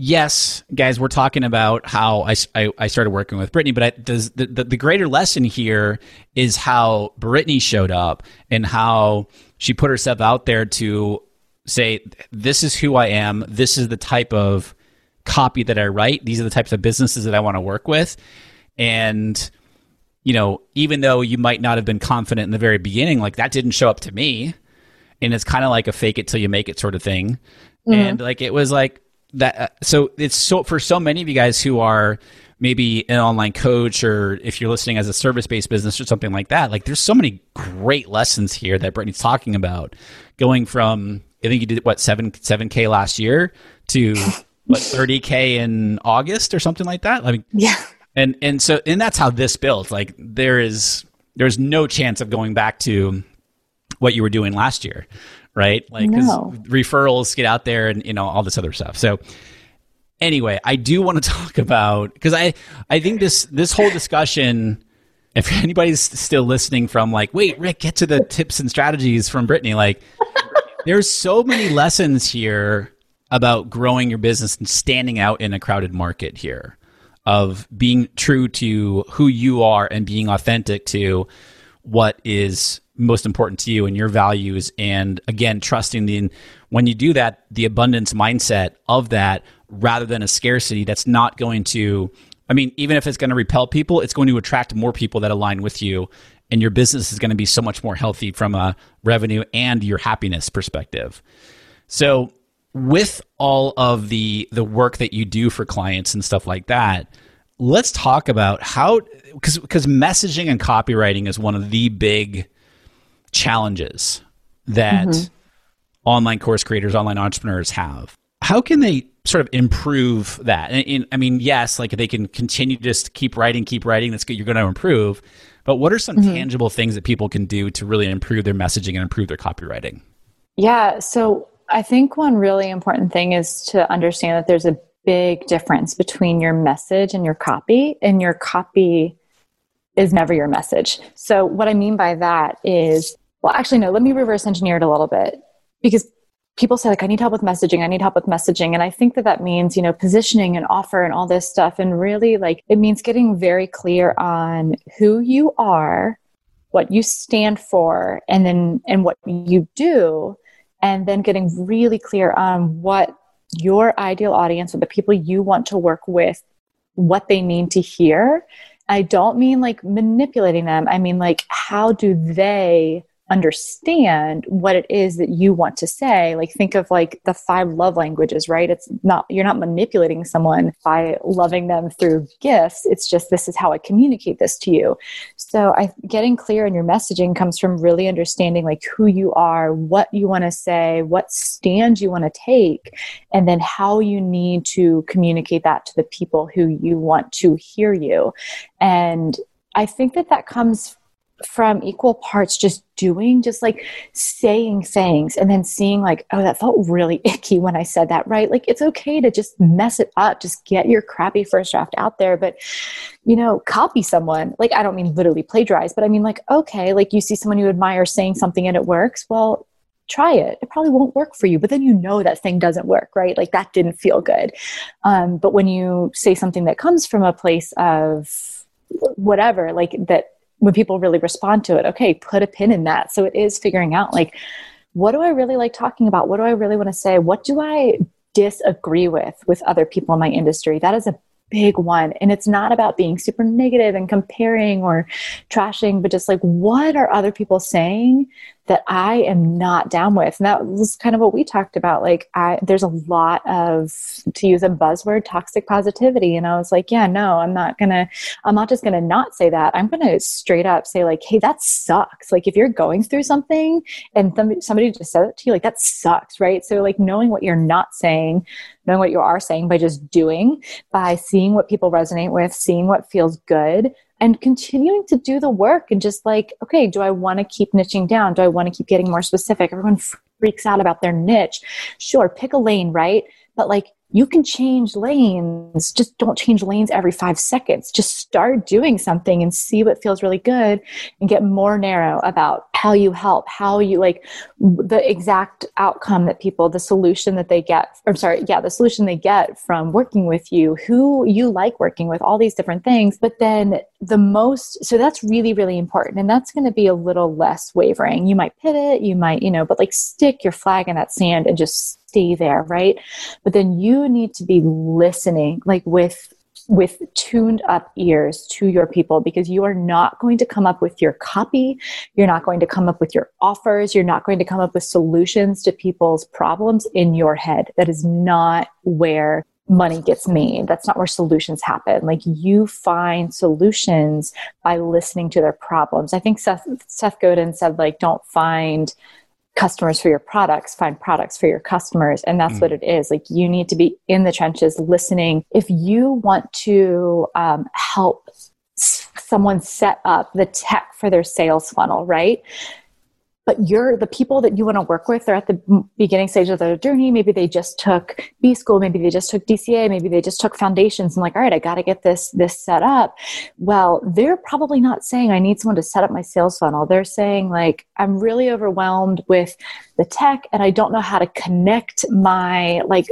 yes, guys, we're talking about how I, I, I started working with Brittany, but I, does, the, the, the greater lesson here is how Brittany showed up and how she put herself out there to say, this is who I am. This is the type of copy that I write. These are the types of businesses that I want to work with. And, you know, even though you might not have been confident in the very beginning, like that didn't show up to me. And it's kind of like a fake it till you make it sort of thing. Mm-hmm. And like, it was like, that uh, so it's so for so many of you guys who are maybe an online coach or if you're listening as a service-based business or something like that like there's so many great lessons here that brittany's talking about going from i think you did what 7 7k last year to what 30k in august or something like that i mean yeah and and so and that's how this builds like there is there's no chance of going back to what you were doing last year right? Like no. referrals get out there and you know all this other stuff. So anyway, I do want to talk about because I I think this this whole discussion. If anybody's still listening from like, wait, Rick, get to the tips and strategies from Brittany. Like, there's so many lessons here about growing your business and standing out in a crowded market here of being true to who you are and being authentic to what is most important to you and your values. And again trusting the when you do that the abundance mindset of that rather than a scarcity that's not going to i mean even if it's going to repel people it's going to attract more people that align with you and your business is going to be so much more healthy from a revenue and your happiness perspective so with all of the the work that you do for clients and stuff like that let's talk about how because because messaging and copywriting is one of the big challenges that mm-hmm. online course creators, online entrepreneurs have. How can they sort of improve that? And, and, I mean, yes, like they can continue to just keep writing, keep writing. That's good. You're going to improve. But what are some mm-hmm. tangible things that people can do to really improve their messaging and improve their copywriting? Yeah. So I think one really important thing is to understand that there's a big difference between your message and your copy, and your copy is never your message. So, what I mean by that is well, actually, no, let me reverse engineer it a little bit because people say like i need help with messaging i need help with messaging. And i think that that means you know positioning and offer and all this stuff. And really like it means getting very clear on who you are what you stand for and then and what you do and then getting really clear on what your ideal audience or the people you want to work with what they need to hear. I don't mean like manipulating them. I mean like how do they understand what it is that you want to say. Like think of like the five love languages right? It's not you're not manipulating someone by loving them through gifts. It's just this is how i communicate this to you. So i getting clear in your messaging comes from really understanding like who you are what you want to say what stand you want to take and then how you need to communicate that to the people who you want to hear you. And I think that that comes from equal parts just doing just like saying things and then seeing like oh that felt really icky when i said that right? Like it's okay to just mess it up just get your crappy first draft out there but you know copy someone. Like i don't mean literally plagiarize but i mean like okay like you see someone you admire saying something and it works well try it. It probably won't work for you but then you know that thing doesn't work right? Like that didn't feel good. Um, but when you say something that comes from a place of whatever like that when people really respond to it okay put a pin in that. So it is figuring out like what do i really like talking about? What do i really want to say? What do i disagree with with other people in my industry? That is a big one. And it's not about being super negative and comparing or trashing but just like what are other people saying that I am not down with. And that was kind of what we talked about. Like, I, there's a lot of, to use a buzzword, toxic positivity. And I was like, yeah, no, I'm not gonna, I'm not just gonna not say that. I'm gonna straight up say, like, hey, that sucks. Like, if you're going through something and somebody, somebody just said it to you, like, that sucks, right? So, like, knowing what you're not saying, knowing what you are saying by just doing, by seeing what people resonate with, seeing what feels good, and continuing to do the work and just like, okay, do I want to keep niching down? Do I want to keep getting more specific? Everyone freaks out about their niche. Sure, pick a lane, right? But like you can change lanes. Just don't change lanes every five seconds. Just start doing something and see what feels really good and get more narrow about how you help, how you like the exact outcome that people, the solution that they get, or sorry, yeah, the solution they get from working with you, who you like working with, all these different things. But then the most, so that's really, really important. And that's going to be a little less wavering. You might pivot, you might, you know, but like stick your flag in that sand and just stay there, right? But then you need to be listening, like with with tuned up ears to your people because you are not going to come up with your copy. You're not going to come up with your offers. You're not going to come up with solutions to people's problems in your head. That is not where money gets made. That's not where solutions happen. Like you find solutions by listening to their problems. I think Seth, Seth Godin said, like, don't find customers for your products find products for your customers. And that's mm. what it is. Like you need to be in the trenches listening. If you want to um, help someone set up the tech for their sales funnel right but you're the people that you want to work with they're at the beginning stage of their journey. Maybe they just took b school maybe they just took dca maybe they just took foundations and like all right i got to get this this set up. Well they're probably not saying i need someone to set up my sales funnel. They're saying like i'm really overwhelmed with the tech and i don't know how to connect my like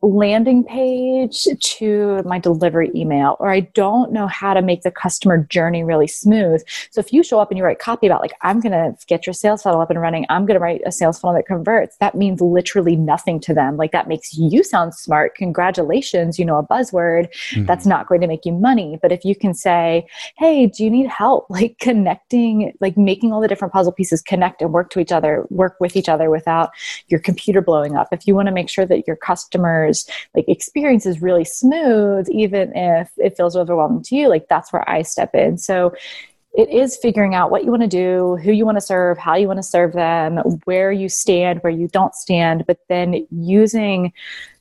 landing page to my delivery email or I don't know how to make the customer journey really smooth. So if you show up and you write copy about like I'm going to get your sales funnel up and running, I'm going to write a sales funnel that converts, that means literally nothing to them. Like that makes you sound smart. Congratulations, you know a buzzword. Mm-hmm. That's not going to make you money, but if you can say, "Hey, do you need help like connecting like making all the different puzzle pieces connect and work to each other, work with each other without your computer blowing up." If you want to make sure that your customers like experience is really smooth even if it feels overwhelming to you like that's where i step in so it is figuring out what you want to do, who you want to serve, how you want to serve them, where you stand, where you don't stand, but then using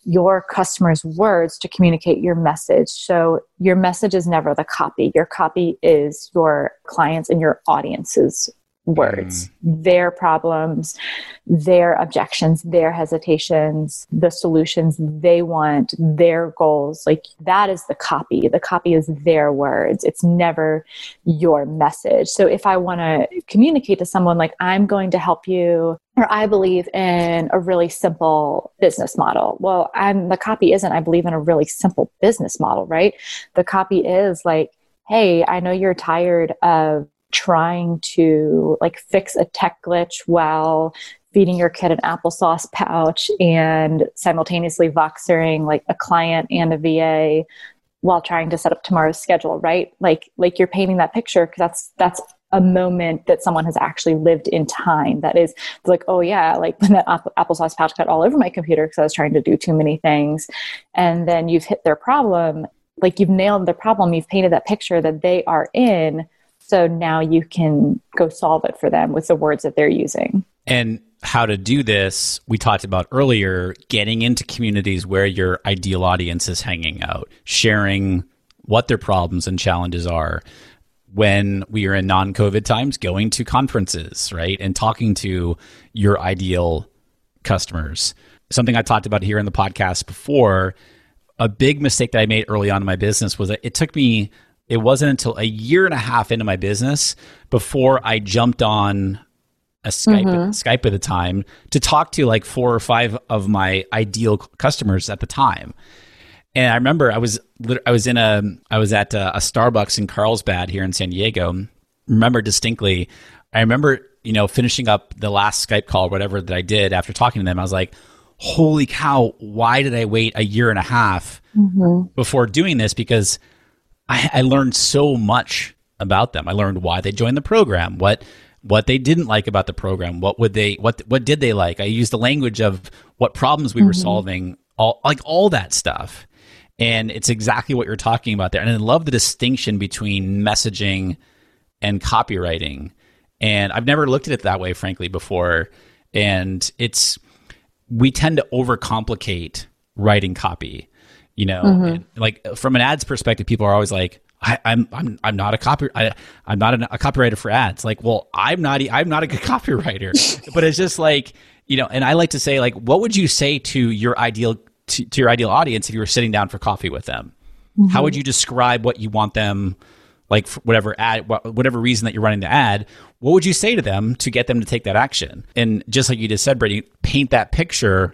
your customers' words to communicate your message. So your message is never the copy. Your copy is your clients and your audience's words, mm. their problems, their objections, their hesitations, the solutions they want, their goals. Like that is the copy. The copy is their words. It's never your message. So if I want to communicate to someone like, I'm going to help you or I believe in a really simple business model. Well, I'm the copy isn't I believe in a really simple business model, right? The copy is like, hey, I know you're tired of trying to like fix a tech glitch while feeding your kid an applesauce pouch and simultaneously voxering like a client and a VA while trying to set up tomorrow's schedule, right? Like like you're painting that picture because that's that's a moment that someone has actually lived in time. That is like, oh yeah, like when that applesauce pouch got all over my computer because I was trying to do too many things, and then you've hit their problem, like you've nailed their problem. You've painted that picture that they are in so now you can go solve it for them with the words that they're using. And how to do this, we talked about earlier, getting into communities where your ideal audience is hanging out, sharing what their problems and challenges are. When we are in non COVID times, going to conferences, right? And talking to your ideal customers. Something I talked about here in the podcast before, a big mistake that I made early on in my business was that it took me it wasn't until a year and a half into my business before I jumped on a Skype mm-hmm. Skype at the time to talk to like four or five of my ideal customers at the time. And I remember I was I was in a I was at a, a Starbucks in Carlsbad here in San Diego. Remember distinctly. I remember you know finishing up the last Skype call, whatever that I did after talking to them. I was like, "Holy cow! Why did I wait a year and a half mm-hmm. before doing this?" Because I, I learned so much about them. I learned why they joined the program, what what they didn't like about the program, what would they what what did they like? I used the language of what problems we mm-hmm. were solving, all like all that stuff. And it's exactly what you're talking about there. And I love the distinction between messaging and copywriting. And I've never looked at it that way, frankly, before. And it's we tend to overcomplicate writing copy you know mm-hmm. like from an ads perspective people are always like I, am I'm, I'm I'm not a copy I, am not a, a copywriter for ads. Like, well, I'm not I'm not a good copywriter, but it's just like you know. And I like to say like, what would you say to your ideal to, to your ideal audience if you were sitting down for coffee with them? Mm-hmm. How would you describe what you want them? Like whatever ad, whatever reason that you're running the ad, what would you say to them to get them to take that action? And just like you just said, Brady, paint that picture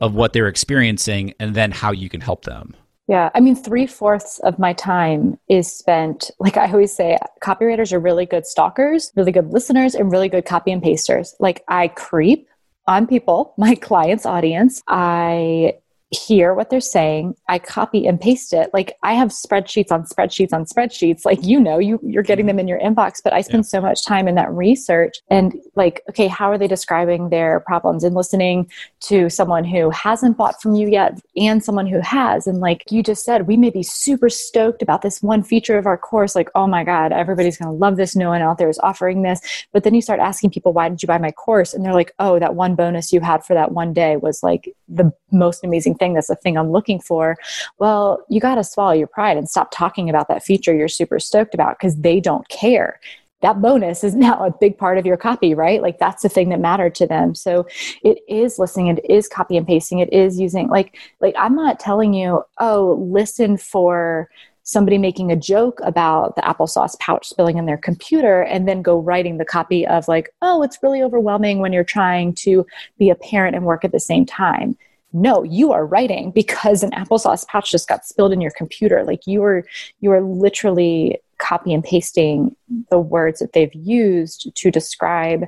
of what they're experiencing and then how you can help them. Yeah, I mean, three fourths of my time is spent, like I always say, copywriters are really good stalkers, really good listeners, and really good copy and pasters. Like I creep on people, my client's audience. I hear what they're saying i copy and paste it. Like i have spreadsheets on spreadsheets on spreadsheets. Like you know you you're getting mm-hmm. them in your inbox but i spend yeah. so much time in that research and like okay how are they describing their problems and listening to someone who hasn't bought from you yet and someone who has? And like you just said we may be super stoked about this one feature of our course. Like oh my god everybody's going to love this. No one out there is offering this. But then you start asking people why did you buy my course? And they're like oh that one bonus you had for that one day was like the most amazing thing that's the thing i'm looking for well you got to swallow your pride and stop talking about that feature you're super stoked about because they don't care that bonus is now a big part of your copy, right? Like that's the thing that mattered to them. So it is listening, it is copy and pasting, it is using like like I'm not telling you, oh, listen for somebody making a joke about the applesauce pouch spilling in their computer and then go writing the copy of like, oh, it's really overwhelming when you're trying to be a parent and work at the same time no you are writing because an applesauce pouch just got spilled in your computer. Like you are you are literally copy and pasting the words that they've used to describe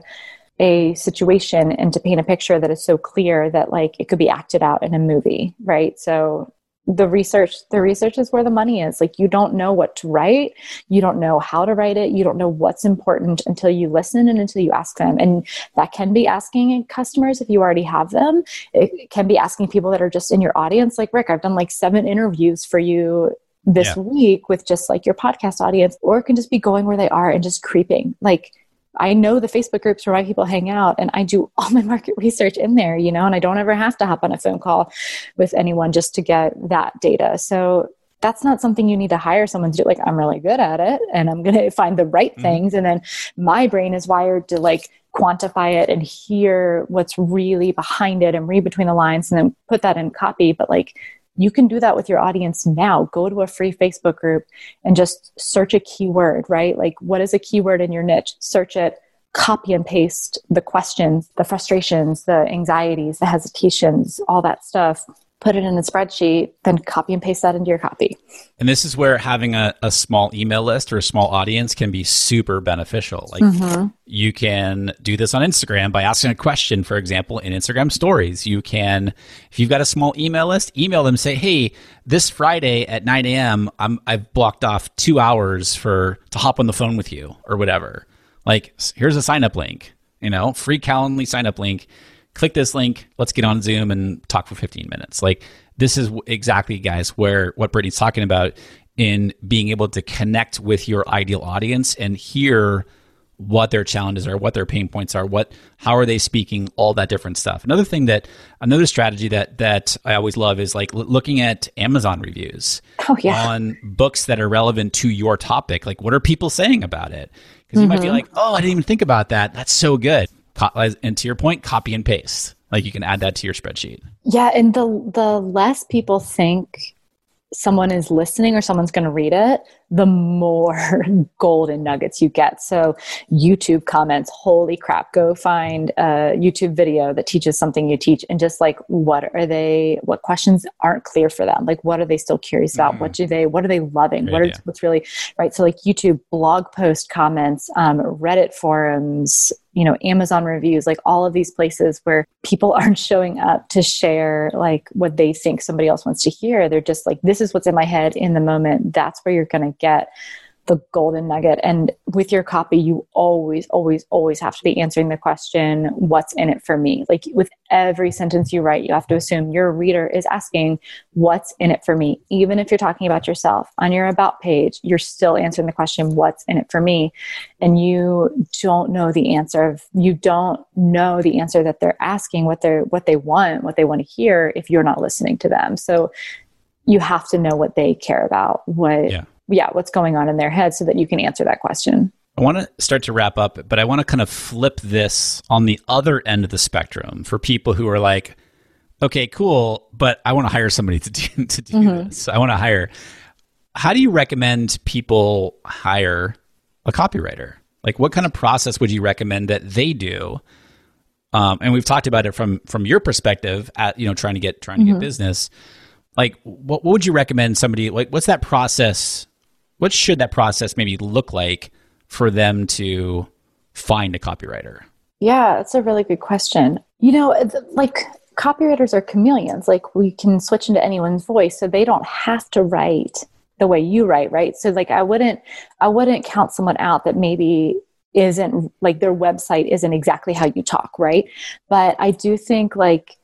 a situation and to paint a picture that is so clear that like it could be acted out in a movie right? So the research the research is where the money is. Like you don't know what to write. You don't know how to write it. You don't know what's important until you listen and until you ask them. And that can be asking customers if you already have them. It can be asking people that are just in your audience. Like rick i've done like seven interviews for you this yeah. week with just like your podcast audience or it can just be going where they are and just creeping. Like I know the Facebook groups where my people hang out and I do all my market research in there, you know, and I don't ever have to hop on a phone call with anyone just to get that data. So that's not something you need to hire someone to do. Like, I'm really good at it and I'm going to find the right mm-hmm. things. And then my brain is wired to like quantify it and hear what's really behind it and read between the lines and then put that in copy. But like, you can do that with your audience now. Go to a free Facebook group and just search a keyword, right? Like, what is a keyword in your niche? Search it, copy and paste the questions, the frustrations, the anxieties, the hesitations, all that stuff put it in a spreadsheet, then copy and paste that into your copy. And this is where having a, a small email list or a small audience can be super beneficial. Like mm-hmm. you can do this on Instagram by asking a question, for example, in Instagram stories. You can, if you've got a small email list, email them, say, hey, this Friday at 9 a.m., I'm, I've blocked off two hours for to hop on the phone with you or whatever. Like, here's a sign up link, you know, free Calendly sign up link click this link. Let's get on Zoom and talk for 15 minutes. Like this is exactly, guys, where what Brittany's talking about in being able to connect with your ideal audience and hear what their challenges are, what their pain points are, what how are they speaking, all that different stuff. Another thing that another strategy that that I always love is like looking at Amazon reviews oh, yeah. on books that are relevant to your topic. Like what are people saying about it? Because you mm-hmm. might be mm-hmm. like, "Oh, I didn't even think about that. That's so good." And to your point, copy and paste. Like you can add that to your spreadsheet. Yeah, and the the less people think someone is listening or someone's going to read it, the more golden nuggets you get. So, YouTube comments, holy crap, go find a YouTube video that teaches something you teach and just like, what are they, what questions aren't clear for them? Like, what are they still curious about? Mm. What do they, what are they loving? Great what is, what's really, right? So, like YouTube blog post comments, um, Reddit forums, you know amazon reviews like all of these places where people aren't showing up to share like what they think somebody else wants to hear they're just like this is what's in my head in the moment that's where you're going to get the golden nugget. And with your copy, you always, always, always have to be answering the question, what's in it for me? Like with every sentence you write, you have to assume your reader is asking, what's in it for me? Even if you're talking about yourself on your about page, you're still answering the question, what's in it for me? And you don't know the answer of, you don't know the answer that they're asking, what they're, what they want, what they want to hear if you're not listening to them. So you have to know what they care about, what, yeah yeah, what's going on in their head so that you can answer that question. I want to start to wrap up, but I want to kind of flip this on the other end of the spectrum for people who are like, okay, cool, but I want to hire somebody to do, to do mm-hmm. this. I want to hire. How do you recommend people hire a copywriter? Like, what kind of process would you recommend that they do? Um, and we've talked about it from from your perspective at you know trying to get trying to mm-hmm. get business. Like, what, what would you recommend somebody like? What's that process? What should that process maybe look like for them to find a copywriter? Yeah, that's a really good question. You know, like copywriters are chameleons. Like we can switch into anyone's voice, so they don't have to write the way you write, right? So like I wouldn't I wouldn't count someone out that maybe isn't like their website isn't exactly how you talk, right? But I do think like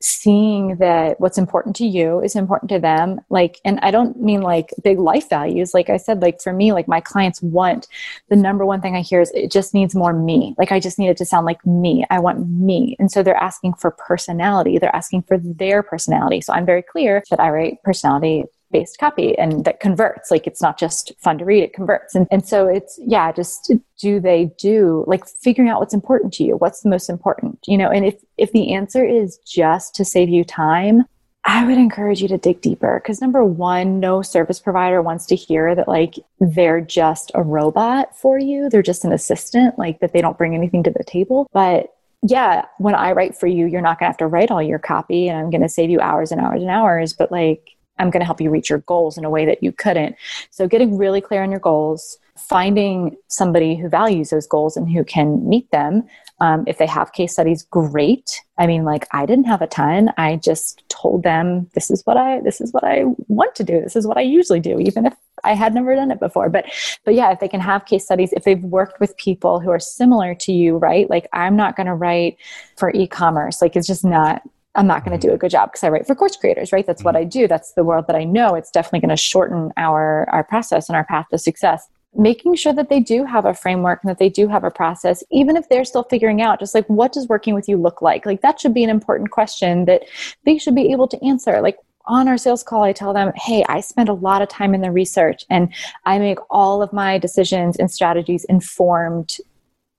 seeing that what's important to you is important to them like and i don't mean like big life values. Like i said like for me like my clients want the number one thing i hear is it just needs more me. Like i just need it to sound like me. I want me. And so they're asking for personality. They're asking for their personality. So i'm very clear that i write personality based copy and that converts like it's not just fun to read it converts and, and so it's yeah just do they do like figuring out what's important to you what's the most important you know and if if the answer is just to save you time I would encourage you to dig deeper because number one, no service provider wants to hear that like they're just a robot for you. They're just an assistant, like that they don't bring anything to the table. But yeah, when I write for you, you're not going to have to write all your copy and I'm going to save you hours and hours and hours. But like I'm going to help you reach your goals in a way that you couldn't. So, getting really clear on your goals, finding somebody who values those goals and who can meet them. Um, if they have case studies, great. I mean, like I didn't have a ton. I just told them this is what I this is what I want to do. This is what I usually do, even if I had never done it before. But but yeah, if they can have case studies, if they've worked with people who are similar to you, right? Like I'm not going to write for e-commerce. Like it's just not I'm not going to do a good job because I write for course creators, right? That's what mm-hmm. I do. That's the world that I know. It's definitely going to shorten our our process and our path to success. Making sure that they do have a framework and that they do have a process, even if they're still figuring out, just like what does working with you look like? Like that should be an important question that they should be able to answer. Like on our sales call, I tell them, hey, I spend a lot of time in the research and I make all of my decisions and strategies informed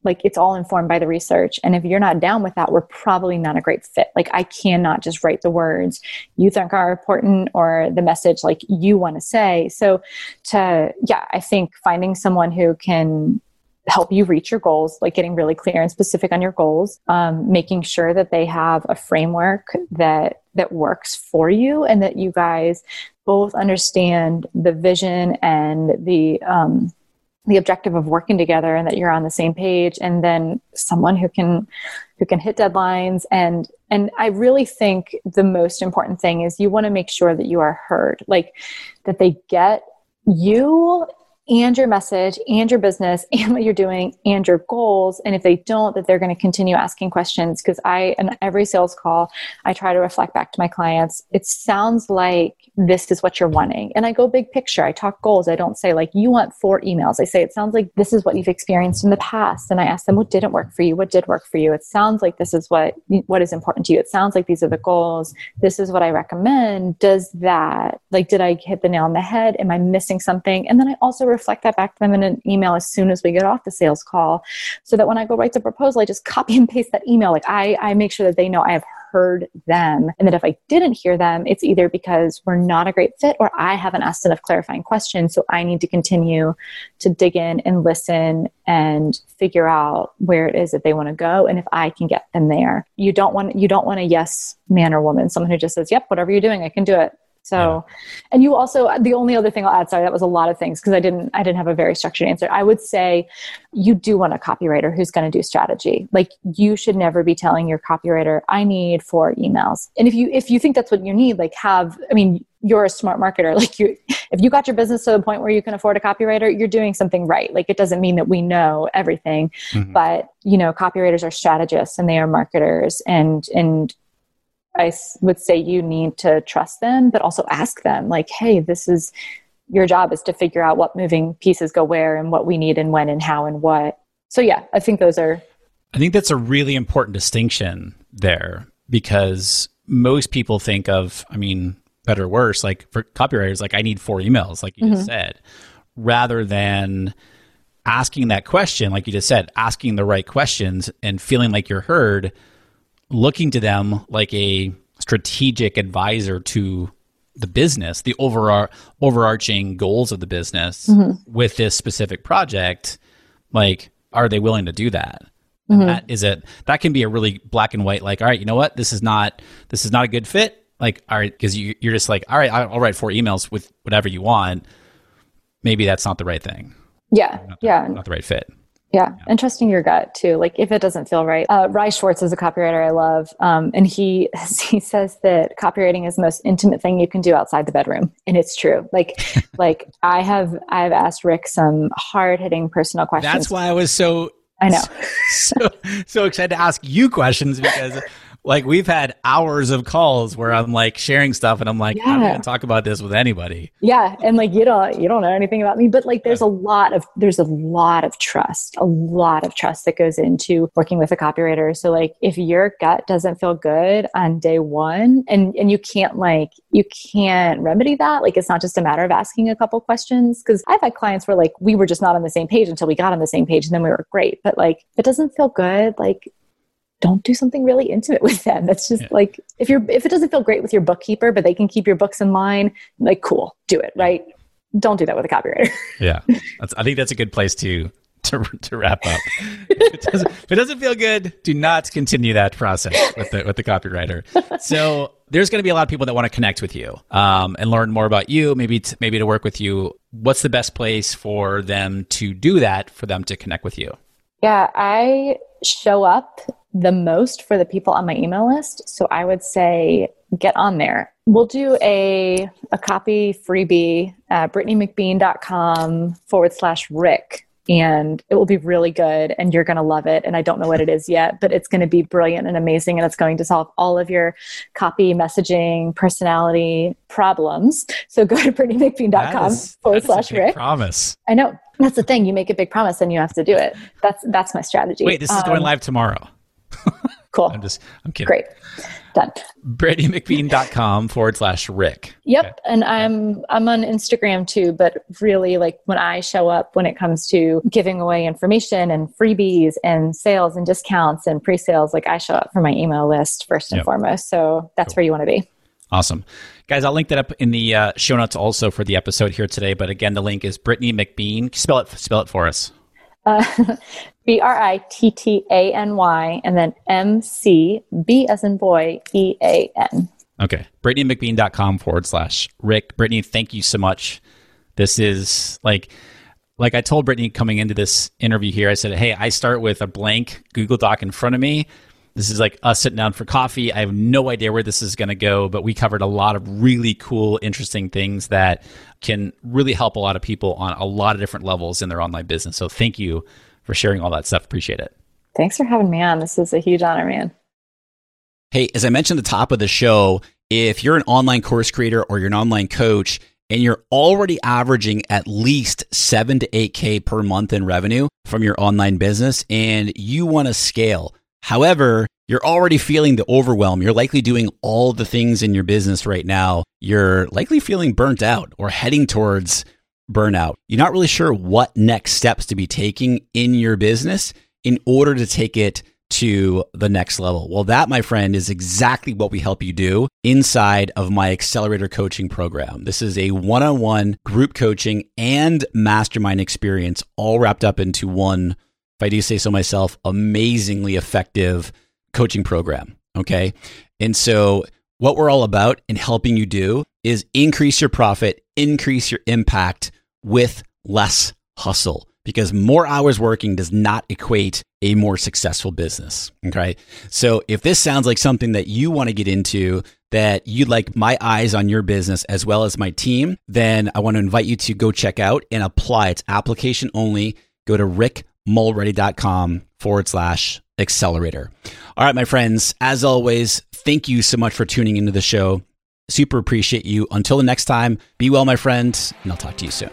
like it's all informed by the research. And if you're not down with that we're probably not a great fit. Like i cannot just write the words you think are important or the message like you want to say. So to yeah i think finding someone who can help you reach your goals like getting really clear and specific on your goals um, making sure that they have a framework that that works for you and that you guys both understand the vision and the um, the objective of working together and that you're on the same page and then someone who can who can hit deadlines. And and i really think the most important thing is you want to make sure that you are heard like that they get you and your message and your business and what you're doing and your goals and if they don't that they're going to continue asking questions because i in every sales call i try to reflect back to my clients it sounds like this is what you're wanting. And I go big picture. I talk goals. I don't say like you want four emails. I say it sounds like this is what you've experienced in the past. And I ask them what didn't work for you, what did work for you. It sounds like this is what what is important to you. It sounds like these are the goals. This is what I recommend. Does that like did I hit the nail on the head? Am I missing something? And then I also reflect that back to them in an email as soon as we get off the sales call, so that when I go write the proposal, I just copy and paste that email. Like I I make sure that they know I have heard them. And that if I didn't hear them, it's either because we're not a great fit or I haven't asked enough clarifying questions. So I need to continue to dig in and listen and figure out where it is that they want to go and if I can get them there. You don't want you don't want a yes man or woman, someone who just says, "Yep, whatever you're doing, I can do it." So, yeah. and you also the only other thing I'll add, sorry, that was a lot of things because I didn't I didn't have a very structured answer. I would say you do want a copywriter who's going to do strategy. Like you should never be telling your copywriter, I need four emails. And if you if you think that's what you need, like have I mean, you're a smart marketer. Like you if you got your business to the point where you can afford a copywriter, you're doing something right. Like it doesn't mean that we know everything, mm-hmm. but you know, copywriters are strategists and they are marketers and and I would say you need to trust them, but also ask them, like, hey, this is your job is to figure out what moving pieces go where and what we need and when and how and what. So, yeah, I think those are. I think that's a really important distinction there because most people think of, I mean, better or worse, like for copywriters, like I need four emails, like you mm-hmm. just said. rather than asking that question, like you just said, asking the right questions and feeling like you're heard, looking to them like a strategic advisor to the business, the overar- overarching goals of the business mm-hmm. with this specific project, like, are they willing to do that? Mm-hmm. that is it. That can be a really black and white. Like, all right, you know what? This is not. This is not a good fit. Like, all right, because you, you're just like, all right, I'll write four emails with whatever you want. Maybe that's not the right thing. Yeah, not the, yeah, not the right fit. Yeah. and trusting your gut too. Like if it doesn't feel right. Uh, Ry Schwartz is a copywriter I love, um, and he he says that copywriting is the most intimate thing you can do outside the bedroom, and it's true. Like like I have I've asked Rick some hard hitting personal questions. That's why I was so I know so so excited to ask you questions because like we've had hours of calls where I'm like sharing stuff and I'm like, yeah. I'm gonna talk about this with anybody. Yeah. And like you don't you don't know anything about me. But like there's a lot of there's a lot of trust, a lot of trust that goes into working with a copywriter. So like if your gut doesn't feel good on day one and and you can't like you can't remedy that, like it's not just a matter of asking a couple questions. Cause I've had clients where like we were just not on the same page until we got on the same page and then we were great. But like if it doesn't feel good, like don't do something really intimate with them. That's just yeah. like if you're if it doesn't feel great with your bookkeeper, but they can keep your books in line, like cool, do it, right? Don't do that with a copywriter. yeah, that's, I think that's a good place to to, to wrap up. if, it if, it doesn't, feel good, do not continue that process with the with the copywriter. So there's going to be a lot of people that want to connect with you um, and learn more about you, maybe t- maybe to work with you. What's the best place for them to do that? For them to connect with you? Yeah, I show up the most for the people on my email list. So I would say get on there. We'll do a, a copy freebie at brittanymcbean.com forward slash Rick. And it will be really good and you're going to love it. And I don't know what it is yet, but it's going to be brilliant and amazing. And it's going to solve all of your copy, messaging, personality problems. So go to brittanymcbean.com forward slash Rick. Promise. I know. That's the thing. You make a big promise and you have to do it. That's that's my strategy. Wait, this is um, going live tomorrow. Cool. I'm just, I'm kidding. Great. Done. BrittanyMcBean.com forward slash Rick. Yep. Okay. And I'm, I'm on Instagram too, but really like when I show up, when it comes to giving away information and freebies and sales and discounts and pre-sales, like I show up for my email list first and yep. foremost. So that's cool. where you want to be. Awesome. Guys, I'll link that up in the uh, show notes also for the episode here today. But again, the link is Brittany McBean. Spell it, spell it for us. Uh, B R I T T A N Y, and then M C B as in boy, E A N. Okay. BrittanyMcBean.com forward slash Rick. Brittany, thank you so much. This is like, like I told Brittany coming into this interview here, I said, Hey, I start with a blank Google Doc in front of me. This is like us sitting down for coffee. I have no idea where this is going to go, but we covered a lot of really cool, interesting things that can really help a lot of people on a lot of different levels in their online business. So thank you for sharing all that stuff. Appreciate it. Thanks for having me on. This is a huge honor, man. Hey, as I mentioned at the top of the show, if you're an online course creator or you're an online coach and you're already averaging at least seven to 8K per month in revenue from your online business and you want to scale, however, you're already feeling the overwhelm. You're likely doing all the things in your business right now. You're likely feeling burnt out or heading towards burnout. You're not really sure what next steps to be taking in your business in order to take it to the next level. Well, that, my friend, is exactly what we help you do inside of my accelerator coaching program. This is a one on one group coaching and mastermind experience all wrapped up into one, if I do say so myself, amazingly effective coaching program. Okay. And so, what we're all about in helping you do is increase your profit, increase your impact with less hustle because more hours working does not equate a more successful business. Okay. So if this sounds like something that you want to get into, that you'd like my eyes on your business as well as my team, then I want to invite you to go check out and apply. It's application only. Go to rickmulready.com forward slash accelerator. All right, my friends, as always, thank you so much for tuning into the show. Super appreciate you. Until the next time, be well, my friends, and I'll talk to you soon.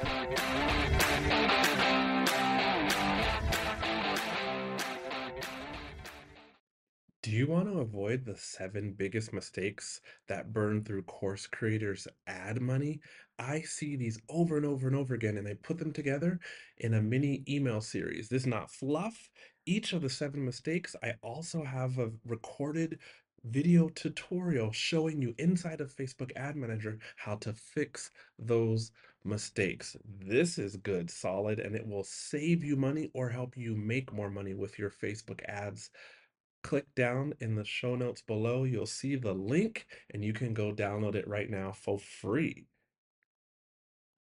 Do you want to avoid the seven biggest mistakes that burn through course creators' ad money? I see these over and over and over again, and I put them together in a mini email series. This is not fluff. Each of the seven mistakes, I also have a recorded video tutorial showing you inside of Facebook Ad Manager how to fix those mistakes. This is good, solid, and it will save you money or help you make more money with your Facebook ads. Click down in the show notes below. You'll see the link and you can go download it right now for free.